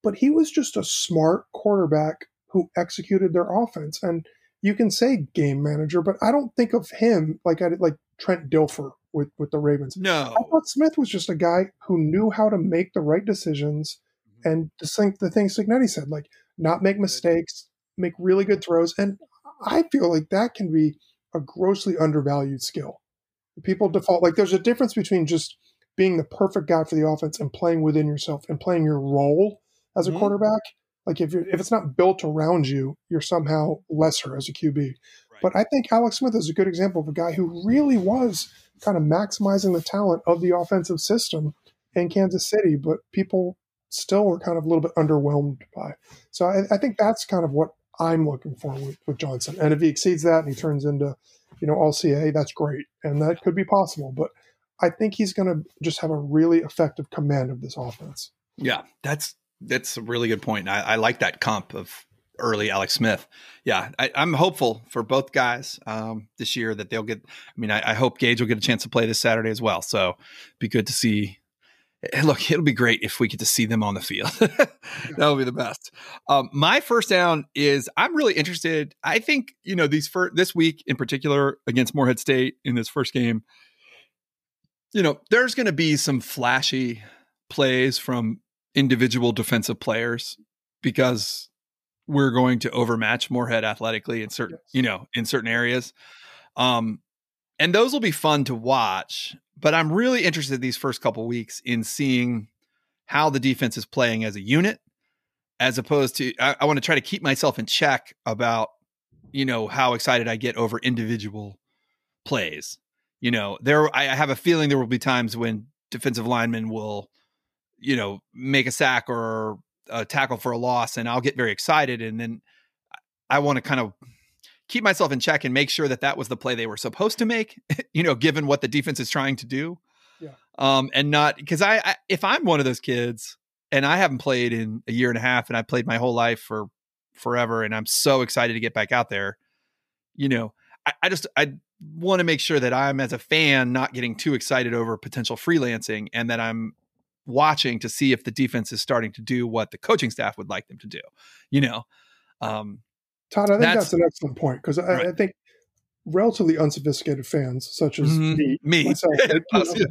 But he was just a smart quarterback who executed their offense. And you can say game manager, but I don't think of him like I like Trent Dilfer with, with the Ravens. No. I thought Smith was just a guy who knew how to make the right decisions mm-hmm. and the thing the thing Cignetti said, like not make mistakes, make really good throws. And I feel like that can be a grossly undervalued skill. People default like there's a difference between just being the perfect guy for the offense and playing within yourself and playing your role as a mm-hmm. quarterback. Like if you're if it's not built around you, you're somehow lesser as a QB. Right. But I think Alex Smith is a good example of a guy who really was kind of maximizing the talent of the offensive system in Kansas City, but people still were kind of a little bit underwhelmed by. So I, I think that's kind of what I'm looking for with, with Johnson. And if he exceeds that and he turns into, you know, all CA, that's great. And that could be possible. But I think he's going to just have a really effective command of this offense. Yeah, that's that's a really good point. I, I like that comp of early Alex Smith. Yeah, I, am hopeful for both guys um, this year that they'll get. I mean, I, I, hope Gage will get a chance to play this Saturday as well. So, be good to see. Eh, look, it'll be great if we get to see them on the field. that will be the best. Um, my first down is I'm really interested. I think you know these for this week in particular against Morehead State in this first game. You know, there's going to be some flashy plays from individual defensive players because we're going to overmatch Morehead athletically in certain, yes. you know, in certain areas. Um, and those will be fun to watch. But I'm really interested these first couple weeks in seeing how the defense is playing as a unit, as opposed to I, I want to try to keep myself in check about, you know, how excited I get over individual plays. You know, there I have a feeling there will be times when defensive linemen will, you know, make a sack or a tackle for a loss and I'll get very excited and then I want to kind of keep myself in check and make sure that that was the play they were supposed to make, you know, given what the defense is trying to do. Yeah. Um, and not because I, I, if I'm one of those kids and I haven't played in a year and a half and I played my whole life for forever and I'm so excited to get back out there, you know, I, I just, I want to make sure that I'm as a fan not getting too excited over potential freelancing and that I'm watching to see if the defense is starting to do what the coaching staff would like them to do. You know, um, Todd, I think that's, that's an excellent point because I, right. I, think relatively unsophisticated fans, such as mm-hmm. me, me, myself, you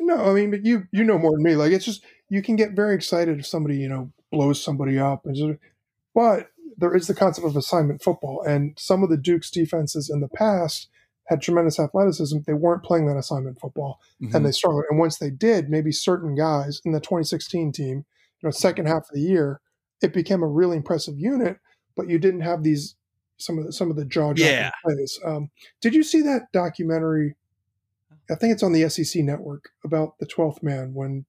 know, no, I mean, but you you know more than me. Like it's just you can get very excited if somebody you know blows somebody up, just, but there is the concept of assignment football, and some of the Duke's defenses in the past had tremendous athleticism. They weren't playing that assignment football mm-hmm. and they struggled. And once they did, maybe certain guys in the 2016 team, you know, second half of the year, it became a really impressive unit, but you didn't have these some of the some of the jaw dropping yeah. plays. Um, did you see that documentary? I think it's on the SEC network about the 12th man when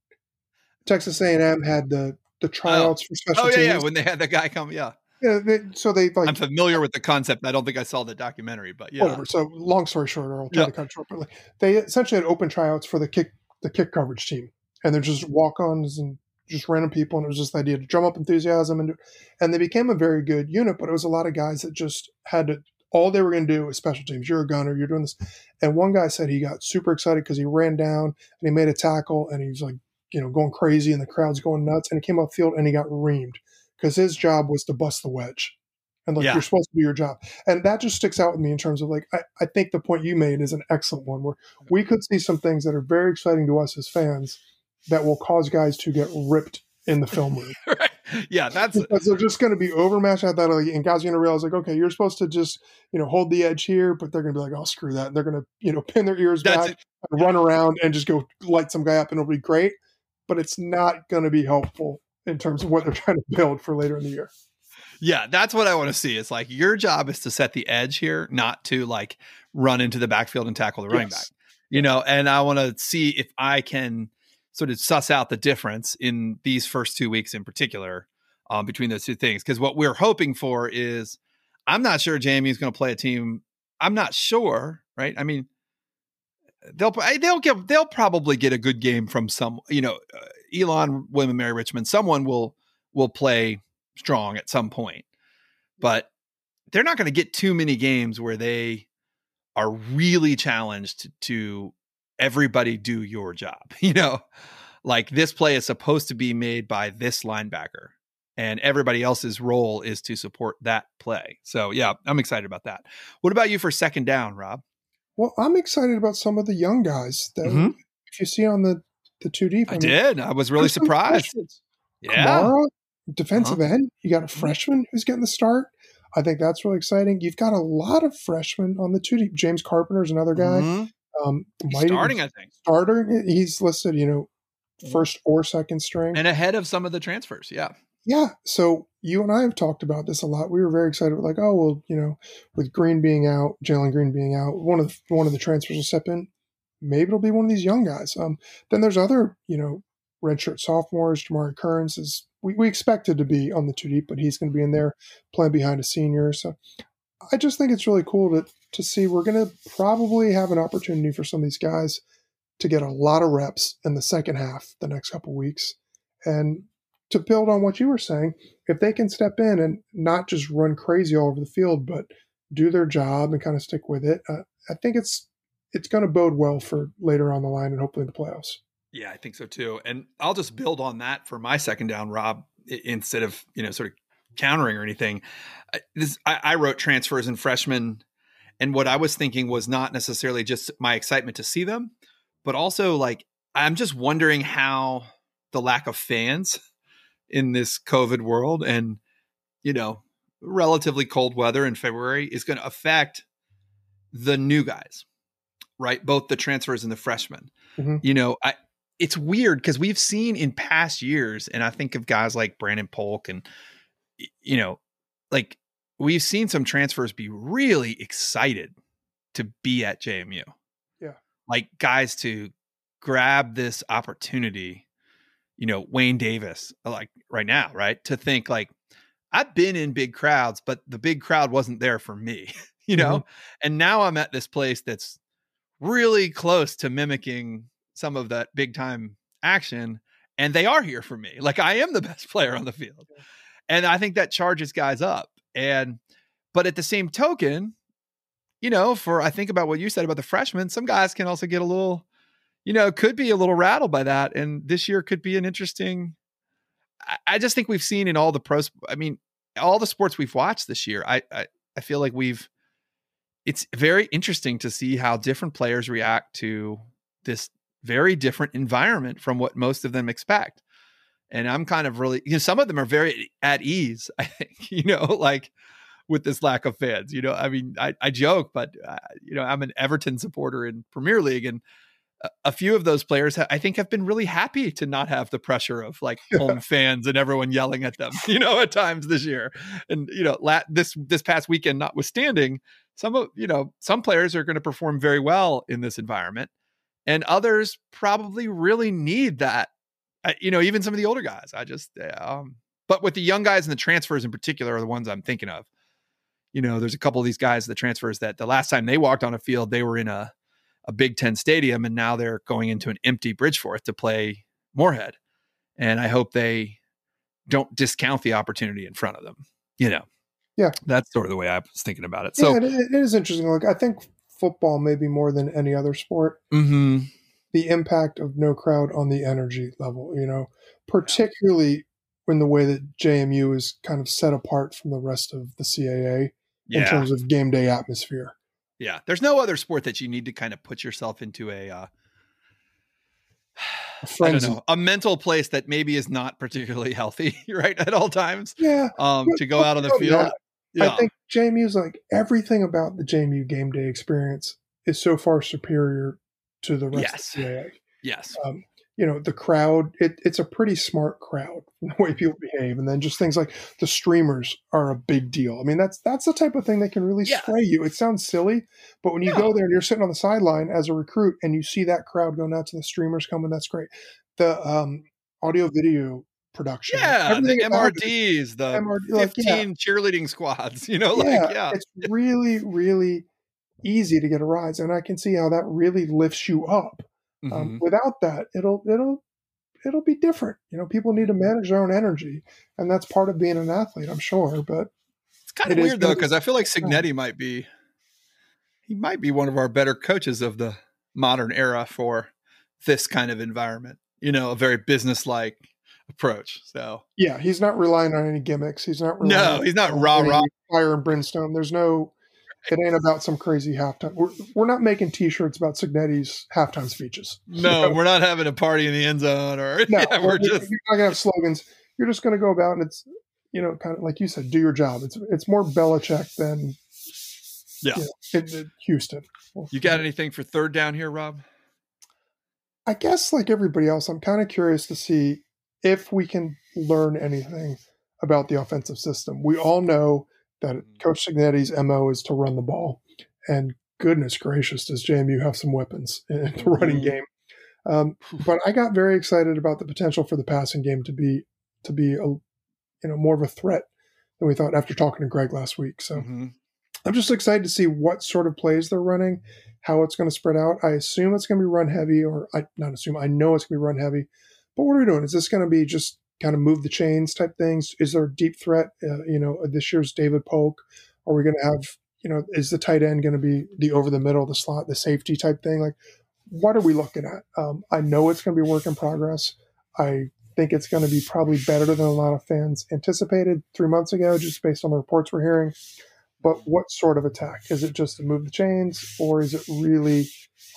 Texas A&M had the the tryouts oh. for special oh, yeah, teams. yeah, when they had the guy come, yeah. Yeah, they, so they like. I'm familiar with the concept. I don't think I saw the documentary, but yeah. Whatever. So long story short, I'll try yeah. to cut short. But like, they essentially had open tryouts for the kick the kick coverage team, and they're just walk ons and just random people, and it was just the idea to drum up enthusiasm and and they became a very good unit. But it was a lot of guys that just had to. All they were going to do was special teams. You're a gunner. You're doing this. And one guy said he got super excited because he ran down and he made a tackle, and he was like, you know, going crazy, and the crowd's going nuts. And he came off field and he got reamed because his job was to bust the wedge and like yeah. you're supposed to do your job and that just sticks out with me in terms of like I, I, think the point you made is an excellent one where we could see some things that are very exciting to us as fans that will cause guys to get ripped in the film room right. yeah that's because they're just going to be overmatched athletically and guys are going to realize like okay you're supposed to just you know hold the edge here but they're going to be like oh screw that and they're going to you know pin their ears that's back and run around and just go light some guy up and it'll be great but it's not going to be helpful in terms of what they're trying to build for later in the year yeah, that's what I want to see. It's like your job is to set the edge here, not to like run into the backfield and tackle the yes. running back. You know, and I want to see if I can sort of suss out the difference in these first two weeks in particular um, between those two things. Because what we're hoping for is, I'm not sure JMU is going to play a team. I'm not sure, right? I mean, they'll they'll get they'll probably get a good game from some. You know, uh, Elon William Mary Richmond. Someone will will play strong at some point. But they're not going to get too many games where they are really challenged to everybody do your job, you know. like this play is supposed to be made by this linebacker and everybody else's role is to support that play. So yeah, I'm excited about that. What about you for second down, Rob? Well, I'm excited about some of the young guys that mm-hmm. if you see on the the two deep. I, I mean, did. I was really surprised. Yeah. Kamara, defensive uh-huh. end. You got a mm-hmm. freshman who's getting the start. I think that's really exciting. You've got a lot of freshmen on the two deep. James Carpenter's another guy. Mm-hmm. Um, starting, I think. Starter. He's listed, you know, mm-hmm. first or second string. And ahead of some of the transfers. Yeah. Yeah. So you and I have talked about this a lot. We were very excited, like, oh well, you know, with Green being out, Jalen Green being out, one of the, one of the transfers will step in. Maybe it'll be one of these young guys. Um, then there's other, you know, redshirt sophomores. Jamari Kearns is we, we expected to be on the two deep, but he's going to be in there playing behind a senior. So I just think it's really cool to to see. We're going to probably have an opportunity for some of these guys to get a lot of reps in the second half the next couple weeks, and to build on what you were saying, if they can step in and not just run crazy all over the field, but do their job and kind of stick with it, uh, I think it's it's going to bode well for later on the line and hopefully the playoffs. Yeah, I think so too. And I'll just build on that for my second down, Rob, instead of you know sort of countering or anything. This I, I wrote transfers and freshmen, and what I was thinking was not necessarily just my excitement to see them, but also like I'm just wondering how the lack of fans in this COVID world and, you know, relatively cold weather in February is going to affect the new guys, right? Both the transfers and the freshmen. Mm-hmm. You know, I, it's weird because we've seen in past years, and I think of guys like Brandon Polk and, you know, like we've seen some transfers be really excited to be at JMU. Yeah. Like guys to grab this opportunity you know, Wayne Davis, like right now, right? To think like, I've been in big crowds, but the big crowd wasn't there for me, you know? Mm-hmm. And now I'm at this place that's really close to mimicking some of that big time action. And they are here for me. Like I am the best player on the field. And I think that charges guys up. And, but at the same token, you know, for I think about what you said about the freshmen, some guys can also get a little you know, could be a little rattled by that. And this year could be an interesting. I just think we've seen in all the pros. I mean, all the sports we've watched this year. I, I I feel like we've. It's very interesting to see how different players react to this very different environment from what most of them expect. And I'm kind of really, you know, some of them are very at ease. I think, you know, like with this lack of fans. You know, I mean, I, I joke, but uh, you know, I'm an Everton supporter in Premier League, and a few of those players I think have been really happy to not have the pressure of like home fans and everyone yelling at them, you know, at times this year. And you know, la- this this past weekend notwithstanding, some of you know some players are going to perform very well in this environment, and others probably really need that. Uh, you know, even some of the older guys. I just, um, but with the young guys and the transfers in particular are the ones I'm thinking of. You know, there's a couple of these guys, the transfers that the last time they walked on a field, they were in a a Big Ten stadium, and now they're going into an empty Bridgeforth to play Morehead. And I hope they don't discount the opportunity in front of them. You know, yeah, that's sort of the way I was thinking about it. So yeah, it, it is interesting. Like I think football, maybe more than any other sport, mm-hmm. The impact of no crowd on the energy level. You know, particularly in the way that JMU is kind of set apart from the rest of the CAA yeah. in terms of game day atmosphere. Yeah, there's no other sport that you need to kind of put yourself into a uh, I don't know, a mental place that maybe is not particularly healthy, right, at all times. Yeah. Um, to go out on the field. Yeah. I think JMU is like everything about the JMU game day experience is so far superior to the rest yes. of the CAA. Yes. Um, you know the crowd it, it's a pretty smart crowd the way people behave and then just things like the streamers are a big deal i mean that's that's the type of thing that can really yeah. sway you it sounds silly but when you yeah. go there and you're sitting on the sideline as a recruit and you see that crowd go nuts and the streamers coming that's great the um, audio video production yeah the mrds the MRD, 15 like, yeah. cheerleading squads you know like yeah it's really really easy to get a rise and i can see how that really lifts you up um, mm-hmm. Um, without that, it'll it'll it'll be different. You know, people need to manage their own energy, and that's part of being an athlete, I'm sure. But it's kind of it weird though, because I feel like Cignetti might be he might be one of our better coaches of the modern era for this kind of environment. you know, a very business-like approach. So yeah, he's not relying on any gimmicks. He's not. No, he's not raw raw fire and brimstone. There's no. It ain't about some crazy halftime. We're we're not making T-shirts about Cignetti's halftime speeches. No, we're not having a party in the end zone, or no, yeah, we're, we're just you're not gonna have slogans. You're just gonna go about and it's you know kind of like you said, do your job. It's it's more Belichick than yeah, you know, Houston. You got anything for third down here, Rob? I guess like everybody else, I'm kind of curious to see if we can learn anything about the offensive system. We all know that Coach Cignetti's MO is to run the ball. And goodness gracious, does JMU have some weapons in the running game. Um, but I got very excited about the potential for the passing game to be to be a you know more of a threat than we thought after talking to Greg last week. So Mm-hmm. I'm just excited to see what sort of plays they're running, how it's going to spread out. I assume it's going to be run heavy, or I not assume. I know it's going to be run heavy. But what are we doing? Is this going to be just kind of move the chains type things? Is there a deep threat? Uh, you know, this year's David Polk. Are we going to have? You know, is the tight end going to be the over the middle, the slot, the safety type thing? Like, what are we looking at? Um, I know it's going to be work in progress. I think it's going to be probably better than a lot of fans anticipated three months ago, just based on the reports we're hearing. But what sort of attack? Is it just to move the chains, or is it really,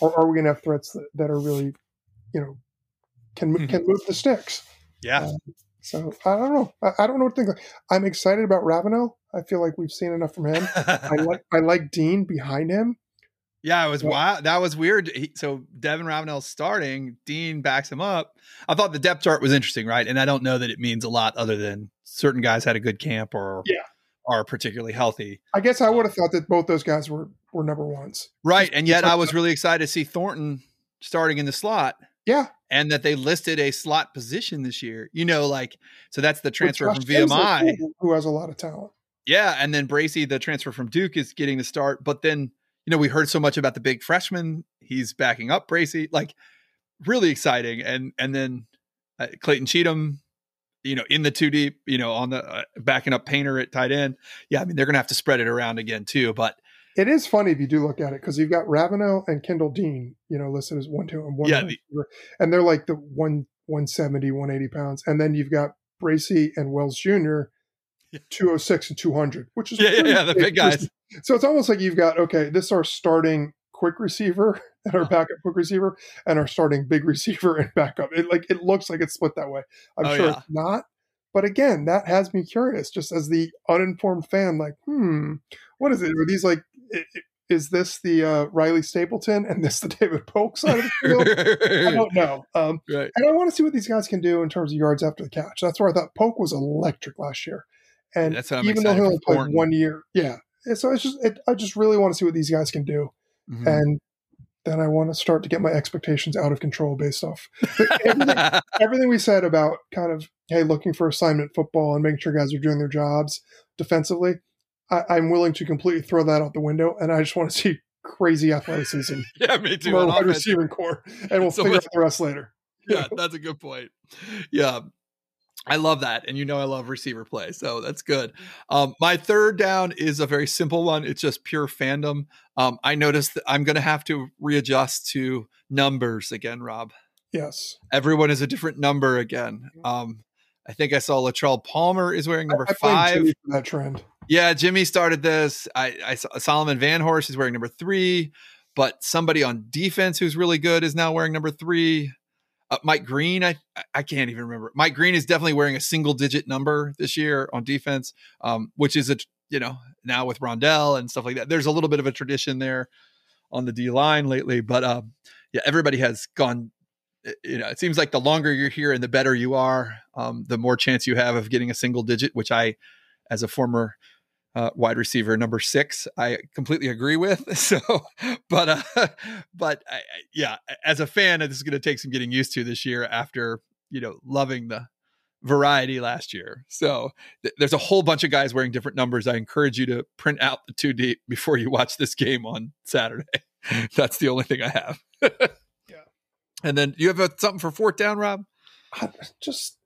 or are we going to have threats that, that are really, you know, can Mhm. can move the sticks? Yeah, uh, So I don't know. I, I don't know what to think. I'm excited about Ravenel. I feel like we've seen enough from him. I like I like Dean behind him. yeah, it was Yeah. wild. That was weird. He, so Devin Ravenel's starting. Dean backs him up. I thought the depth chart was interesting, right? And I don't know that it means a lot other than certain guys had a good camp or Yeah. are particularly healthy. I guess I um, would have thought that both those guys were were number ones. Right. And yet I was really excited to see Thornton starting in the slot Yeah, and that they listed a slot position this year. You know, like, so that's the transfer from VMI. who- who has a lot of talent. Yeah. And then Bracy, the transfer from Duke, is getting the start. But then, you know, we heard so much about the big freshman. He's backing up Bracy. Like, really exciting. And, and then uh, Clayton Cheatham, you know, in the two deep, you know, on the uh, backing up Painter at tight end. Yeah. I mean, they're going to have to spread it around again, too. But It is funny if you do look at it because you've got Ravenel and Kendall Dean, you know, listed as one, two, and one, Yeah, the- and they're like the one, 170, 180 pounds. And then you've got Bracy and Wells Jr., 206 and 200, which is yeah, yeah, yeah the big guys. So it's almost like you've got, okay, this is our starting quick receiver and our Uh-huh. backup quick receiver and our starting big receiver and backup. It like it looks like it's split that way. I'm Oh, sure yeah. it's not. But again, that has me curious, just as the uninformed fan, like, hmm, what is it? Are these like, is this the uh, Riley Stapleton and this the David Polk side of the field? I don't know. Um, right. and I want to see what these guys can do in terms of yards after the catch. That's where I thought Polk was electric last year. And That's even though he only played one year, yeah. So it's just, it, I just really want to see what these guys can do. Mhm. And then I want to start to get my expectations out of control based off everything, everything we said about kind of, hey, looking for assignment football and making sure guys are doing their jobs defensively. I, I'm willing to completely throw that out the window. And I just want to see crazy athleticism yeah, me too. from our wide receiving core. And we'll So figure much- out the rest later. yeah, that's a good point. Yeah. I love that. And you know I love receiver play. So that's good. Um, my third down is a very simple one. It's just pure fandom. Um, I noticed that I'm gonna have to readjust to numbers again, Rob. Yes. Everyone is a different number again. Um, I think I saw Latrell Palmer is wearing number I blame five. That trend. Yeah, Jimmy started this. I, I Solomon Vanhorse is wearing number three, but somebody on defense who's really good is now wearing number three. Uh, Mike Green, I I can't even remember. Mike Green is definitely wearing a single digit number this year on defense, um, which is a you know now with Rondell and stuff like that. There's a little bit of a tradition there on the D line lately, but um, yeah, everybody has gone. uh, You know, it seems like the longer you're here and the better you are, um, the more chance you have of getting a single digit, which I, as a former uh, wide receiver number six. I completely agree with. So, but uh, but I, yeah, as a fan, this is going to take some getting used to this year after you know loving the variety last year. So th- there's a whole bunch of guys wearing different numbers. I encourage you to print out the two deep before you watch this game on Saturday. That's the only thing I have. Yeah. And then you have a, something for fourth down, Rob? I just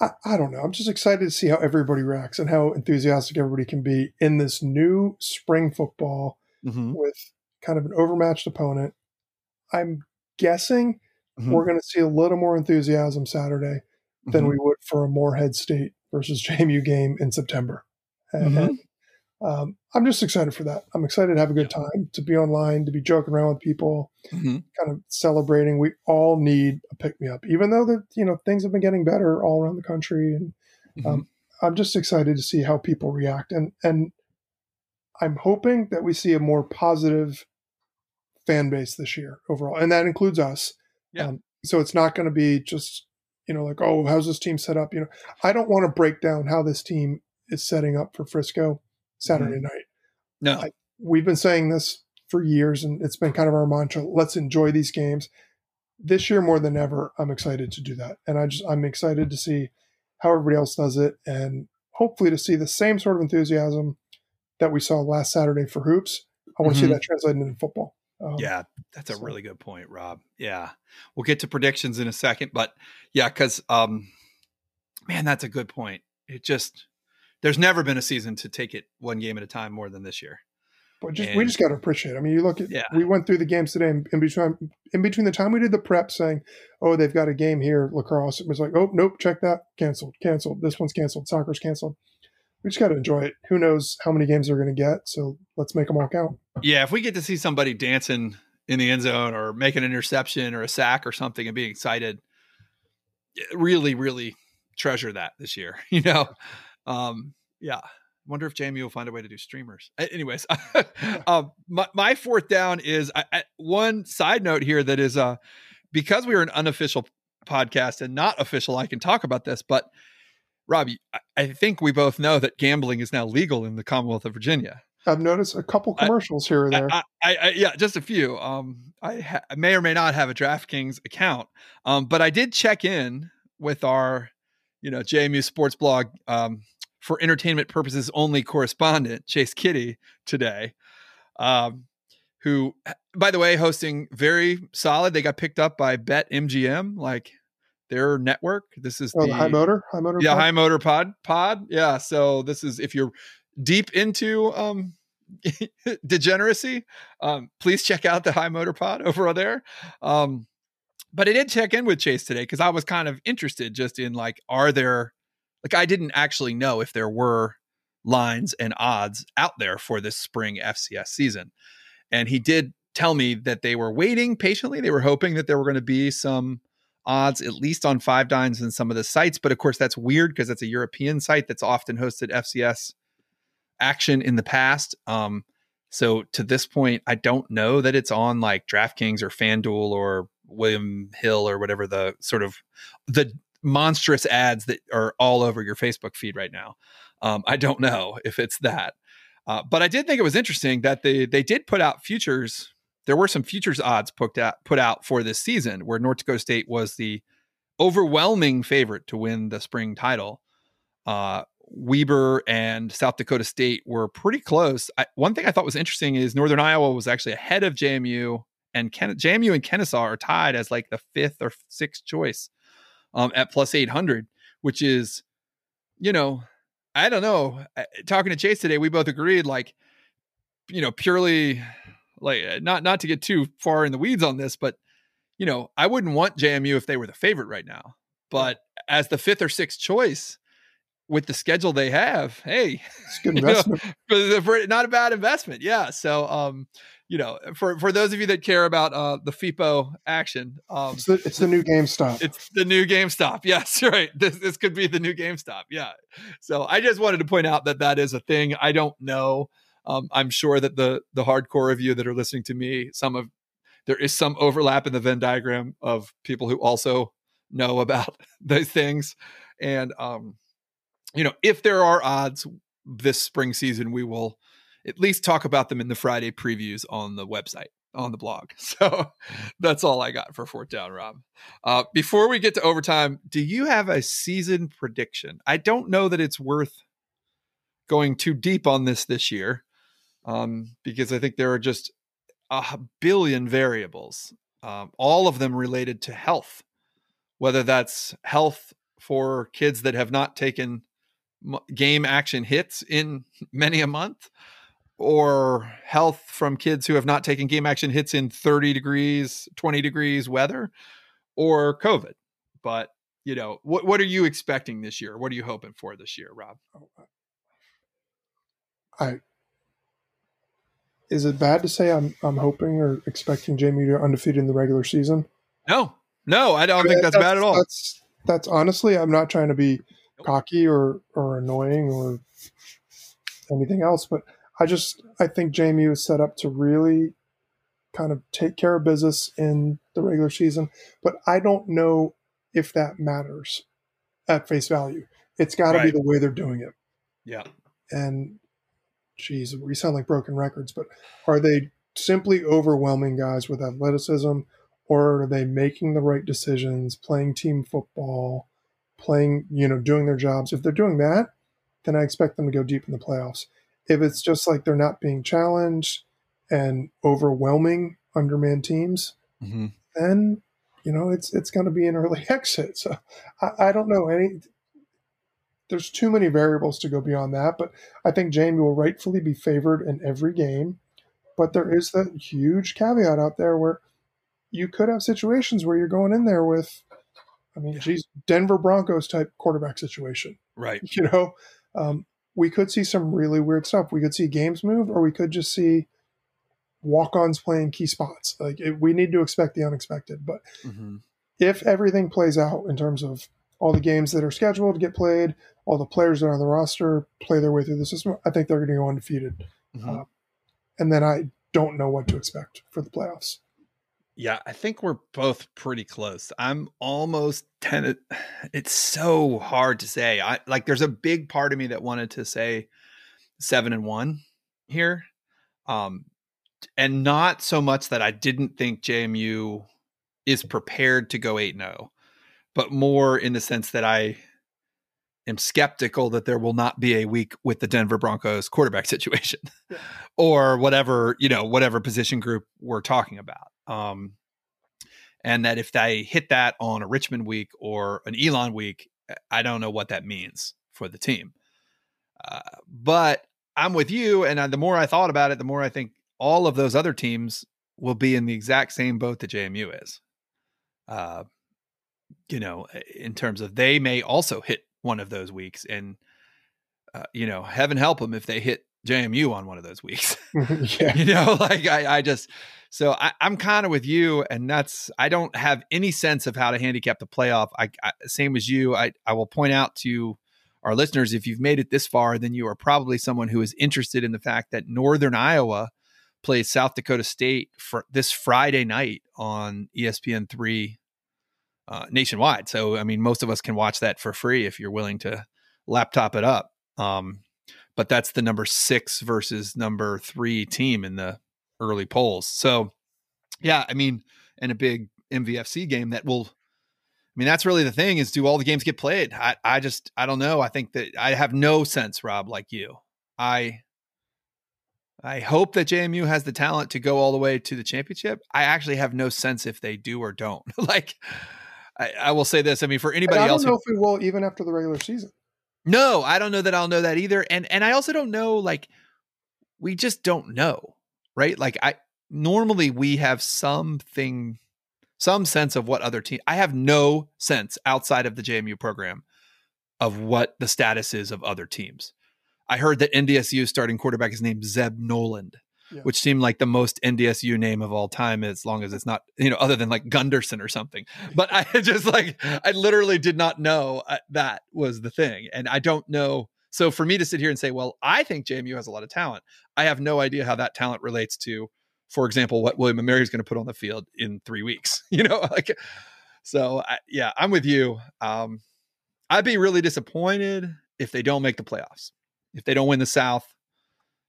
I, I don't know. I'm just excited to see how everybody reacts and how enthusiastic everybody can be in this new spring football Mm-hmm. with kind of an overmatched opponent. I'm guessing mm-hmm. we're going to see a little more enthusiasm Saturday than mm-hmm. we would for a Morehead State versus JMU game in September. And, mm-hmm. um, I'm just excited for that. I'm excited to have a good time, to be online, to be joking around with people, mm-hmm. kind of celebrating. We all need a pick me up, even though that you know things have been getting better all around the country, and mm-hmm. um, I'm just excited to see how people react. And and I'm hoping that we see a more positive fan base this year overall, and that includes us. Yeah. Um, so it's not going to be just you know like oh how's this team set up? You know, I don't want to break down how this team is setting up for Frisco Saturday mm-hmm. night. No, I, we've been saying this for years, and it's been kind of our mantra. Let's enjoy these games. This year more than ever, I'm excited to do that, and I just I'm excited to see how everybody else does it, and hopefully to see the same sort of enthusiasm that we saw last Saturday for hoops. I want to mm-hmm. see that translated into football. Um, yeah, that's a so. really good point, Rob. Yeah, we'll get to predictions in a second, but yeah, because um, man, that's a good point. It just there's never been a season to take it one game at a time more than this year. But just and, we just got to appreciate. It. I mean, you look at yeah. we went through the games today in, in, between in between the time we did the prep, saying, "Oh, they've got a game here, lacrosse." It was like, "Oh, nope, check that, canceled, canceled. This one's canceled. Soccer's canceled." We just got to enjoy it. Who knows how many games they're going to get? So let's make them all count. Yeah, if we get to see somebody dancing in the end zone or making an interception or a sack or something and being excited, really, really treasure that this year. You know, um, yeah. Wonder if Jamie will find a way to do streamers. Anyways, um, my, my fourth down is I, I, one side note here that is uh, because we are an unofficial podcast and not official. I can talk about this, but Robbie, I, I think we both know that gambling is now legal in the Commonwealth of Virginia. I've noticed a couple commercials here or there. I, I, I, yeah, just a few. Um, I, ha- may or may not have a DraftKings account, um, but I did check in with our, you know, JMU Sports Blog um, for entertainment purposes only correspondent Chase Kiddy, today, um, who, by the way, hosting very solid. They got picked up by Bet MGM, like their network. This is oh, the, high motor, high motor, yeah, pod? high motor pod pod. Yeah, so this is if you're deep into um degeneracy, um, please check out the high motor pod over there. Um, but I did check in with Chase today because I was kind of interested just in like, are there like I didn't actually know if there were lines and odds out there for this spring FCS season. And he did tell me that they were waiting patiently. They were hoping that there were going to be some odds, at least on five dimes and some of the sites. But of course, that's weird because it's a European site that's often hosted FCS action in the past. Um, so to this point, I don't know that it's on like DraftKings or FanDuel or William Hill or whatever the sort of the monstrous ads that are all over your Facebook feed right now. Um, I don't know if it's that, uh, but I did think it was interesting that they they did put out futures. There were some futures odds put out put out for this season, where North Dakota State was the overwhelming favorite to win the spring title. Uh, Weber and South Dakota State were pretty close. I, one thing I thought was interesting is Northern Iowa was actually ahead of JMU, and Ken, JMU and Kennesaw are tied as like the fifth or sixth choice um, at plus 800, which is, you know, I don't know. Talking to Chase today, we both agreed, like, you know, purely like uh, not not to get too far in the weeds on this, but you know, I wouldn't want JMU if they were the favorite right now. But as the fifth or sixth choice with the schedule they have, hey, it's good investment. know, not a bad investment. Yeah. So um, you know, for for those of you that care about uh, the FIPO action, um, it's, the, it's the new GameStop. It's the new GameStop. Yes, right. This this could be the new GameStop. Yeah. So I just wanted to point out that that is a thing. I don't know. Um, I'm sure that the the hardcore of you that are listening to me, some of there is some overlap in the Venn diagram of people who also know about those things, and um, you know, if there are odds this spring season, we will at least talk about them in the Friday previews on the website on the blog. So that's all I got for fourth down, Rob. Uh, before we get to overtime, do you have a season prediction? I don't know that it's worth going too deep on this this year um, because I think there are just a billion variables, um, all of them related to health, whether that's health for kids that have not taken game action hits in many a month or health from kids who have not taken game action hits in 30 degrees, 20 degrees weather, or COVID. But you know, what what are you expecting this year? What are you hoping for this year, Rob? Oh, uh, I is it bad to say I'm I'm hoping or expecting JMU to undefeated in the regular season? No, no, I don't I mean, think that's, that's, bad at all. That's that's honestly, I'm not trying to be nope. cocky or or annoying or anything else, but I just I think JMU is set up to really kind of take care of business in the regular season, but I don't know if that matters at face value. It's got to right. be the way they're doing it. Yeah. And geez, we sound like broken records, but are they simply overwhelming guys with athleticism or are they making the right decisions, playing team football, playing, you know, doing their jobs? If they're doing that, then I expect them to go deep in the playoffs. If it's just like they're not being challenged and overwhelming underman teams, mm-hmm. then you know it's it's going to be an early exit. So I, I, don't know any. There's too many variables to go beyond that, but I think JMU will rightfully be favored in every game. But there is that huge caveat out there where you could have situations where you're going in there with, I mean, geez, Denver Broncos type quarterback situation, right? You know, um, we could see some really weird stuff. We could see games move, or we could just see walk-ons playing key spots. Like it, we need to expect the unexpected. But mm-hmm. if everything plays out in terms of all the games that are scheduled to get played, all the players that are on the roster play their way through the system, I think they're going to go undefeated. Mm-hmm. Uh, and then I don't know what to expect for the playoffs. Yeah, I think we're both pretty close. I'm almost 10 it's so hard to say. I like there's a big part of me that wanted to say 7 and 1 here. Um and not so much that I didn't think JMU is prepared to go 8 0, but more in the sense that I am skeptical that there will not be a week with the Denver Broncos quarterback situation yeah. or whatever, you know, whatever position group we're talking about. Um, and that if they hit that on a Richmond week or an Elon week, I don't know what that means for the team. Uh, but I'm with you, and I, the more I thought about it, the more I think all of those other teams will be in the exact same boat that JMU is. Uh, you know, in terms of they may also hit one of those weeks, and uh, you know, heaven help them if they hit JMU on one of those weeks. yeah. You know, like I, I just so I, am kind of with you, and that's I don't have any sense of how to handicap the playoff. I, I same as you. I I will point out to our listeners if you've made it this far, then you are probably someone who is interested in the fact that Northern Iowa plays South Dakota State for this Friday night on ESPN three uh, nationwide. So I mean, most of us can watch that for free if you're willing to laptop it up. Um, but that's the number six versus number three team in the early polls. So, yeah, I mean, and a big MVFC game that will. I mean, that's really the thing is do all the games get played? I, I just, I don't know. I think that I have no sense, Rob, like you. I, I hope that JMU has the talent to go all the way to the championship. I actually have no sense if they do or don't. like, I, I, will say this. I mean, for anybody else, I don't know who, if we will even after the regular season. No, I don't know that I'll know that either. And and I also don't know. Like, we just don't know right? Like I normally we have something some sense of what other team I have no sense outside of the JMU program of what the status is of other teams. I heard that NDSU starting quarterback is named Zeb Noland, which seemed like the most NDSU name of all time, as long as it's not, you know, other than like Gunderson or something. But I just like, I literally did not know uh, that was the thing. And I don't know so for me to sit here and say, well, I think JMU has a lot of talent, I have no idea how that talent relates to, for example, what William and Mary is going to put on the field in three weeks. You know, like so. I, yeah, I'm with you. Um, I'd be really disappointed if they don't make the playoffs. If they don't win the South,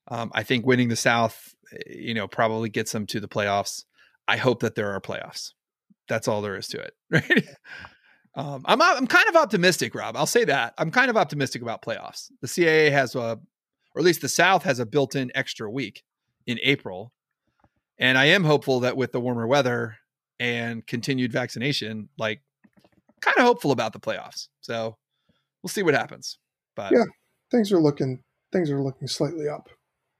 um, I think winning the South, you know, probably gets them to the playoffs. I hope that there are playoffs. That's all there is to it, right? Um, I'm I'm kind of optimistic, Rob. I'll say that I'm kind of optimistic about playoffs. The CAA has a, or at least the South has a built-in extra week in April, and I am hopeful that with the warmer weather and continued vaccination, like, kind of hopeful about the playoffs. So we'll see what happens. But yeah, things are looking things are looking slightly up.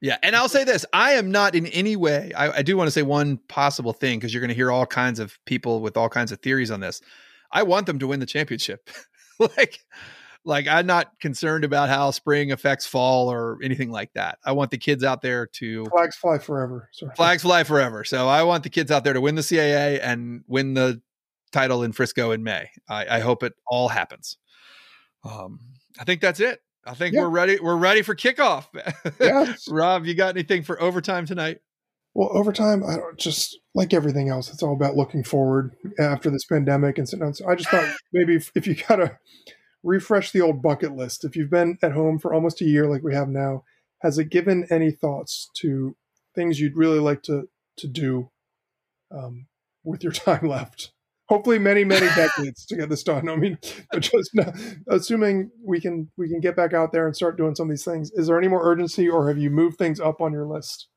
Yeah, and I'll say this: I am not in any way. I, I do want to say one possible thing because you're going to hear all kinds of people with all kinds of theories on this. I want them to win the championship. like, like I'm not concerned about how spring affects fall or anything like that. I want the kids out there to flags fly forever. Sorry. Flags fly forever. So I want the kids out there to win the CAA and win the title in Frisco in May. I, I hope it all happens. Um, I think that's it. I think yeah. we're ready. We're ready for kickoff. Yeah. Rob, you got anything for overtime tonight? Well, overtime, I don't just like everything else. It's all about looking forward after this pandemic and so I just thought maybe if, if you gotta refresh the old bucket list, if you've been at home for almost a year like we have now, has it given any thoughts to things you'd really like to to do um, with your time left? Hopefully many many decades to get this done. I mean just assuming we can we can get back out there and start doing some of these things is there any more urgency or have you moved things up on your list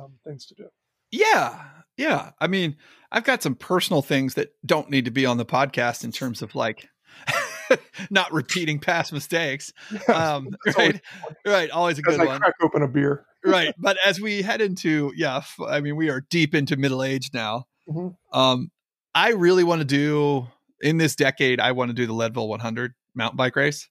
um, things to do? Yeah yeah. I mean i've got some personal things that don't need to be on the podcast in terms of like not repeating past mistakes. Yeah, um, right always, right always a good I one. crack open a beer. Right but as we head into yeah i mean we are deep into middle age now. Mm-hmm. um I really want to do in this decade. I want to do the Leadville 100 mountain bike race.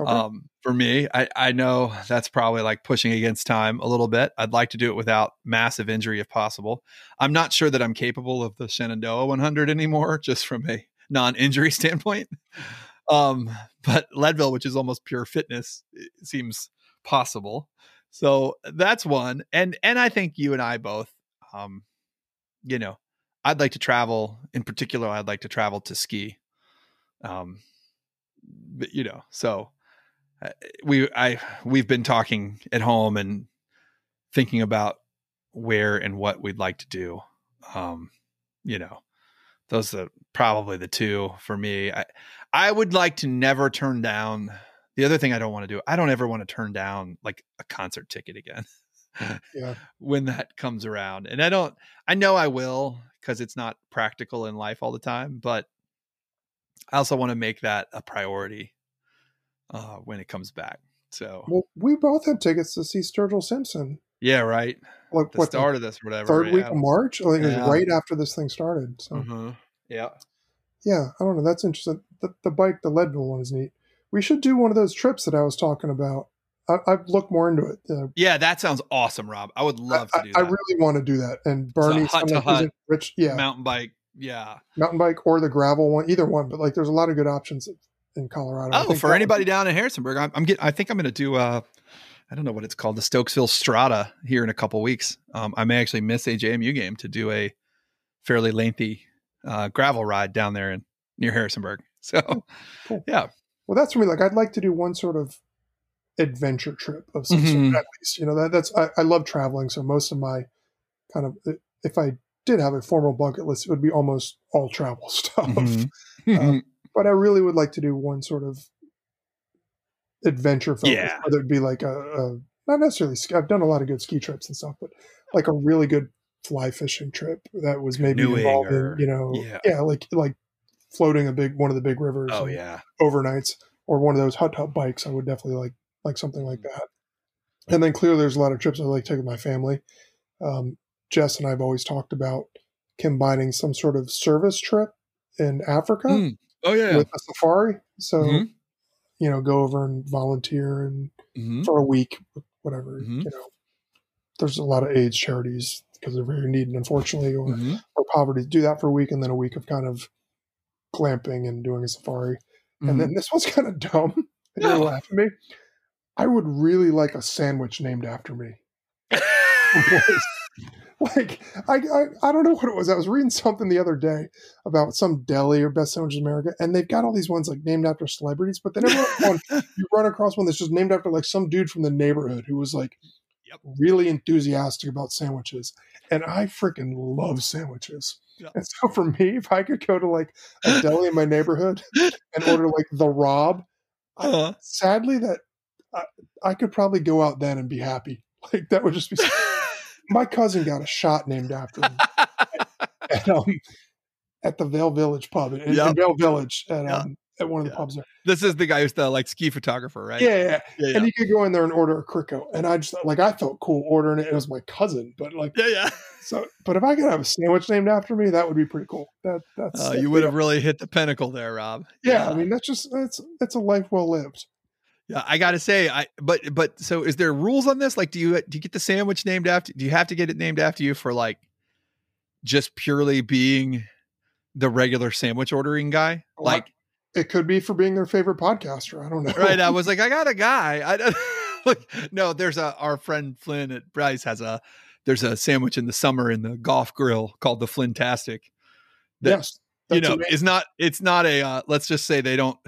Okay. Um, for me, I, I know that's probably like pushing against time a little bit. I'd like to do it without massive injury if possible. I'm not sure that I'm capable of the Shenandoah 100 anymore, just from a non-injury standpoint. Um, but Leadville, which is almost pure fitness, seems possible. So that's one. And and I think you and I both, um, you know, I'd like to travel. In particular, I'd like to travel to ski. Um, but, you know, so uh, we I we've been talking at home and thinking about where and what we'd like to do. Um, you know, those are probably the two for me. I I would like to never turn down. The other thing I don't want to do, I don't ever want to turn down like a concert ticket again. yeah. when that comes around. And I don't I know I will because it's not practical in life all the time, but I also want to make that a priority uh, when it comes back. So well, we both had tickets to see Sturgill Simpson. Yeah, right. Like the what start of this, whatever. Third yeah. week of March. Think yeah. it was right after this thing started. So mm-hmm. yeah, yeah. I don't know. That's interesting. The, the bike, the Leadville one is neat. We should do one of those trips that I was talking about I, have looked more into it. Uh, yeah, that sounds awesome, Rob. I would love to do that. I, I really want to do that. And Bernie, hut to hut, rich, yeah, mountain bike, yeah, mountain bike or the gravel one, either one. But like, there's a lot of good options in Colorado. Oh, for anybody down in Harrisonburg, I'm, I'm getting. I think I'm going to do. Uh, I don't know what it's called, the Stokesville Strata here in a couple weeks. Um, I may actually miss a JMU game to do a fairly lengthy uh, gravel ride down there in near Harrisonburg. So, cool. yeah. Well, that's for me. Like, I'd like to do one sort of adventure trip of some mm-hmm. sort. At least, you know that that's I, I, love traveling. So most of my kind of if I did have a formal bucket list, it would be almost all travel stuff. Mm-hmm. Uh, but I really would like to do one sort of adventure film. Yeah, whether it be like a, a not necessarily. Ski, I've done a lot of good ski trips and stuff, but like a really good fly fishing trip that was maybe Canoeing involving, or, you know, yeah. yeah, like like floating a big one of the big rivers. Oh yeah, overnights or one of those hot tub bikes. I would definitely like like something like that. And then clearly, there's a lot of trips I like taking with my family. Um, Jess and I have always talked about combining some sort of service trip in Africa. Mm. Oh yeah, with a safari. So mm-hmm. you know, go over and volunteer and mm-hmm. for a week, whatever. Mm-hmm. You know, there's a lot of AIDS charities because they're very needy, unfortunately, or mm-hmm. or poverty. Do that for a week and then a week of kind of glamping and doing a safari. And then mm-hmm. this one's kind of dumb. You're laughing at me. I would really like a sandwich named after me. like I, I, I don't know what it was. I was reading something the other day about some deli or best sandwiches in America, and they've got all these ones like named after celebrities, but then one you run across one that's just named after like some dude from the neighborhood who was like yep. really enthusiastic about sandwiches. And I freaking love sandwiches. Yep. And so for me, if I could go to like a deli in my neighborhood and order like the Rob, uh-huh. Sadly that I, I, could probably go out then and be happy. Like that would just be. my cousin got a shot named after him at, um, at the Vail Village pub in, yep. in Vail Village, and yep. um, at one of the Yeah. pubs there. This is the guy who's the like ski photographer, right? Yeah, yeah, yeah. yeah, And you could go in there and order a crico, and I just like I felt cool ordering it. It was my cousin, but like yeah. yeah. so. But if I could have a sandwich named after me, that would be pretty cool. That that's Uh, you would have really hit the pinnacle there, Rob. Yeah, I mean that's just that's that's a life well lived. Yeah, I gotta say, I but but so is there rules on this? Like, do you do you get the sandwich named after? Do you have to get it named after you for like just purely being the regular sandwich ordering guy? Well, Like, It could be for being their favorite podcaster. I don't know. right? I was like, I got a guy. I don't like. No, there's a our friend Flynn at Bryce has a there's a sandwich in the summer in the golf grill called the Flintastic. that- yes, you know amazing. it's not it's not a uh, let's just say they don't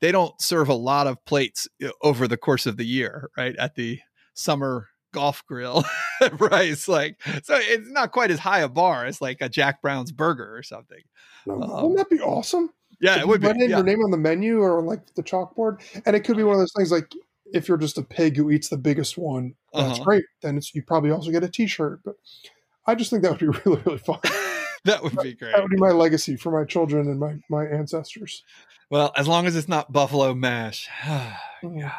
they don't serve a lot of plates uh, over the course of the year right at the summer golf grill right like so it's not quite as high a bar as like a jack brown's burger or something No, um, Wouldn't that be awesome? yeah If it would be in yeah. your name on the menu or on like the chalkboard, and it could be one of those things like if you're just a pig who eats the biggest one, that's Uh-huh. great. Then you probably also get a T-shirt. But I just think that would be really really fun. that would be great. That would be my legacy for my children and my my ancestors. well as long as it's not buffalo mash. Mm. God,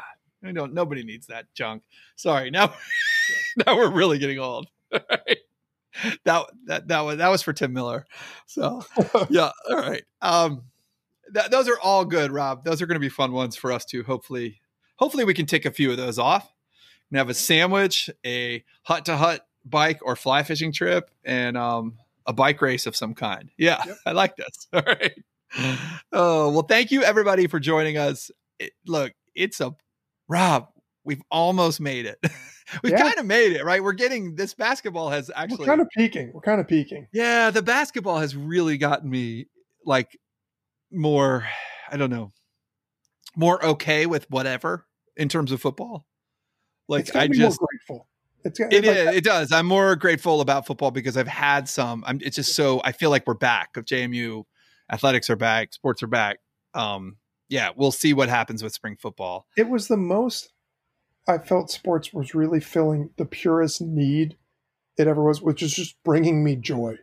I don't nobody needs that junk. Sorry now now we're really getting old. Right. that that that was that was for tim miller. So yeah all right. Um th- those are all good rob. Those are going to be fun ones for us to hopefully hopefully we can take a few of those off. And have a sandwich a hut to hut bike or fly fishing trip and um a bike race of some kind yeah Yep. i like this all right oh well thank you everybody for joining us it, look it's a rob we've almost made it we've Yeah. kind of made it right we're getting this basketball has We're actually kind of peaking. We're kind of peaking. yeah, the basketball has really gotten me like more, I don't know, more okay with whatever in terms of football. Like I just more grateful. It's got- it like, is, it does. I'm more grateful about football because I've had some. I'm it's just so I feel like we're back. Of JMU athletics are back, sports are back. Um yeah, we'll see what happens with spring football. it was the most I felt sports was really filling the purest need it ever was, which is just bringing me joy.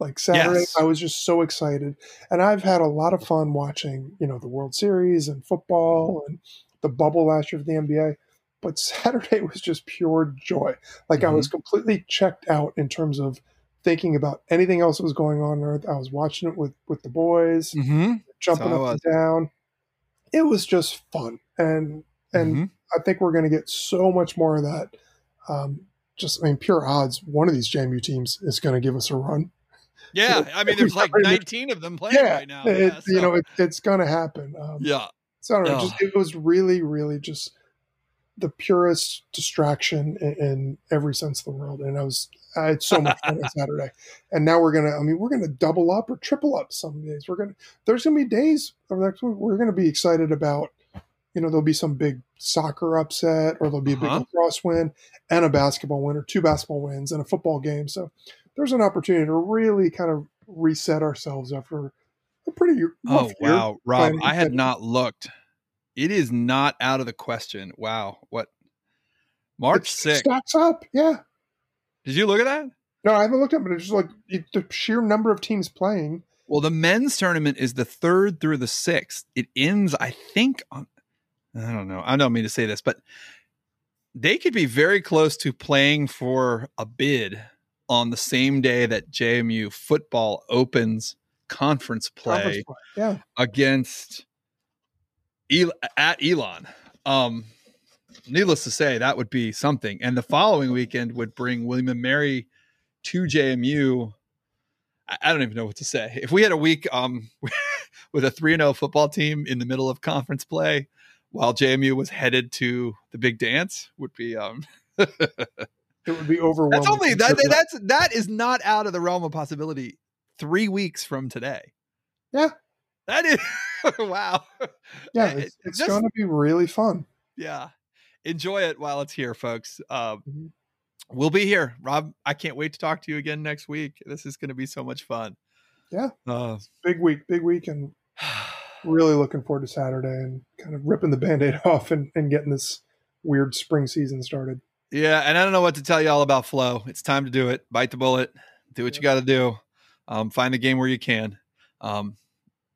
Like Saturday, Yes. I was just so excited, and I've had a lot of fun watching, you know, the World Series and football and the bubble last year for the NBA. But Saturday was just pure joy. Like I Mm-hmm. was completely checked out in terms of thinking about anything else that was going on on Earth. I was watching it with with the boys, Mm-hmm. jumping So up and down. It was just fun, and and Mhm. I think we're going to get so much more of that. Um, just, I mean, pure odds. One of these JMU teams is going to give us a run. yeah, I mean there's like 19 of them playing yeah, right now. it, yeah, you know, it, it's going to happen. Um, yeah. So I don't know. Oh. Just it was really, really just the purest distraction in, in every sense of the world, and I was I had so much fun on Saturday. And now we're gonna. I mean, we're gonna double up or triple up some days. We're gonna. There's gonna be days of next week we're gonna be excited about. You know, there'll be some big soccer upset, or there'll be a big Uh-huh. lacrosse win, and a basketball win, or two basketball wins, and a football game. So there's an opportunity to really kind of reset ourselves after a pretty Oh wow, Rob! I had not looked. It is not out of the question. Wow, what? March It sixth. stacks up. Yeah. Did you look at that? No, I haven't looked at it, but it's just like it, the sheer number of teams playing. Well, the men's tournament is the third through the sixth. It ends, I think, on. I don't know. I don't mean to say this, but they could be very close to playing for a bid on the same day that JMU football opens conference play. conference play. Yeah. against El- at Elon. Um, needless to say, that would be something. And the following weekend would bring William and Mary to JMU. I, I don't even know what to say. If we had a week um, with a 3 0 football team in the middle of conference play while JMU was headed to the big dance, would be. Um, It would be overwhelming. that's only that, that's that is not out of the realm of possibility. Three weeks from today. Yeah. That is wow. yeah, it's, it's this- going to be really fun. yeah. Enjoy it while it's here folks. Um, Mhm. we'll be here. Rob i can't wait to talk to you again next week. This is going to be so much fun. Yeah. uh, Big week, big week, and really looking forward to Saturday and kind of ripping the band aid off and, and getting this weird spring season started. yeah and i don't know what to tell you all about Flo it's time to do it. Bite the bullet. Do what you got to do. Um, find the game where you can. Um,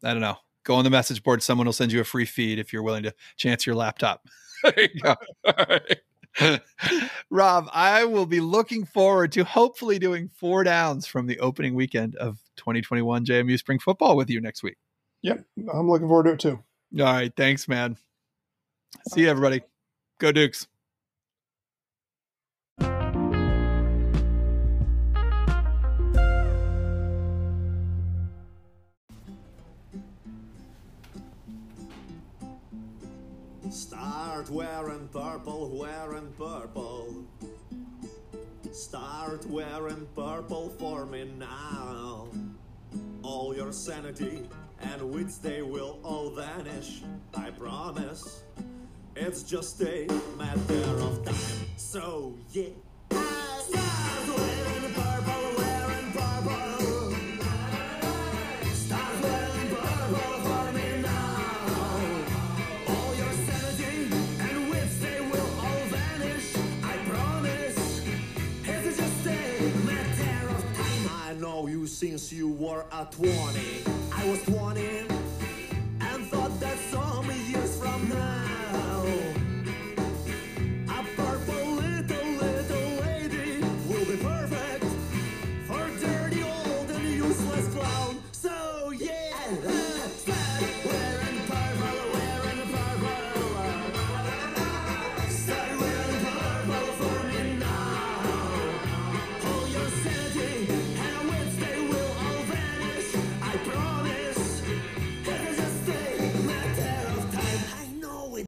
i don't know go on the message board. Someone will send you a free feed if you're willing to chance your laptop. there you go. All right. Rob, I will be looking forward to hopefully doing four downs from the opening weekend of 2021 JMU Spring Football with you next week. Yep, I'm looking forward to it too. All right, thanks, man. See you, everybody. Go Dukes. Purple. Start wearing purple for me now. All your sanity and wits, they will all vanish. I promise. It's just a matter of time. So, yeah. Start wearing purple, you since you were a 20. I was 20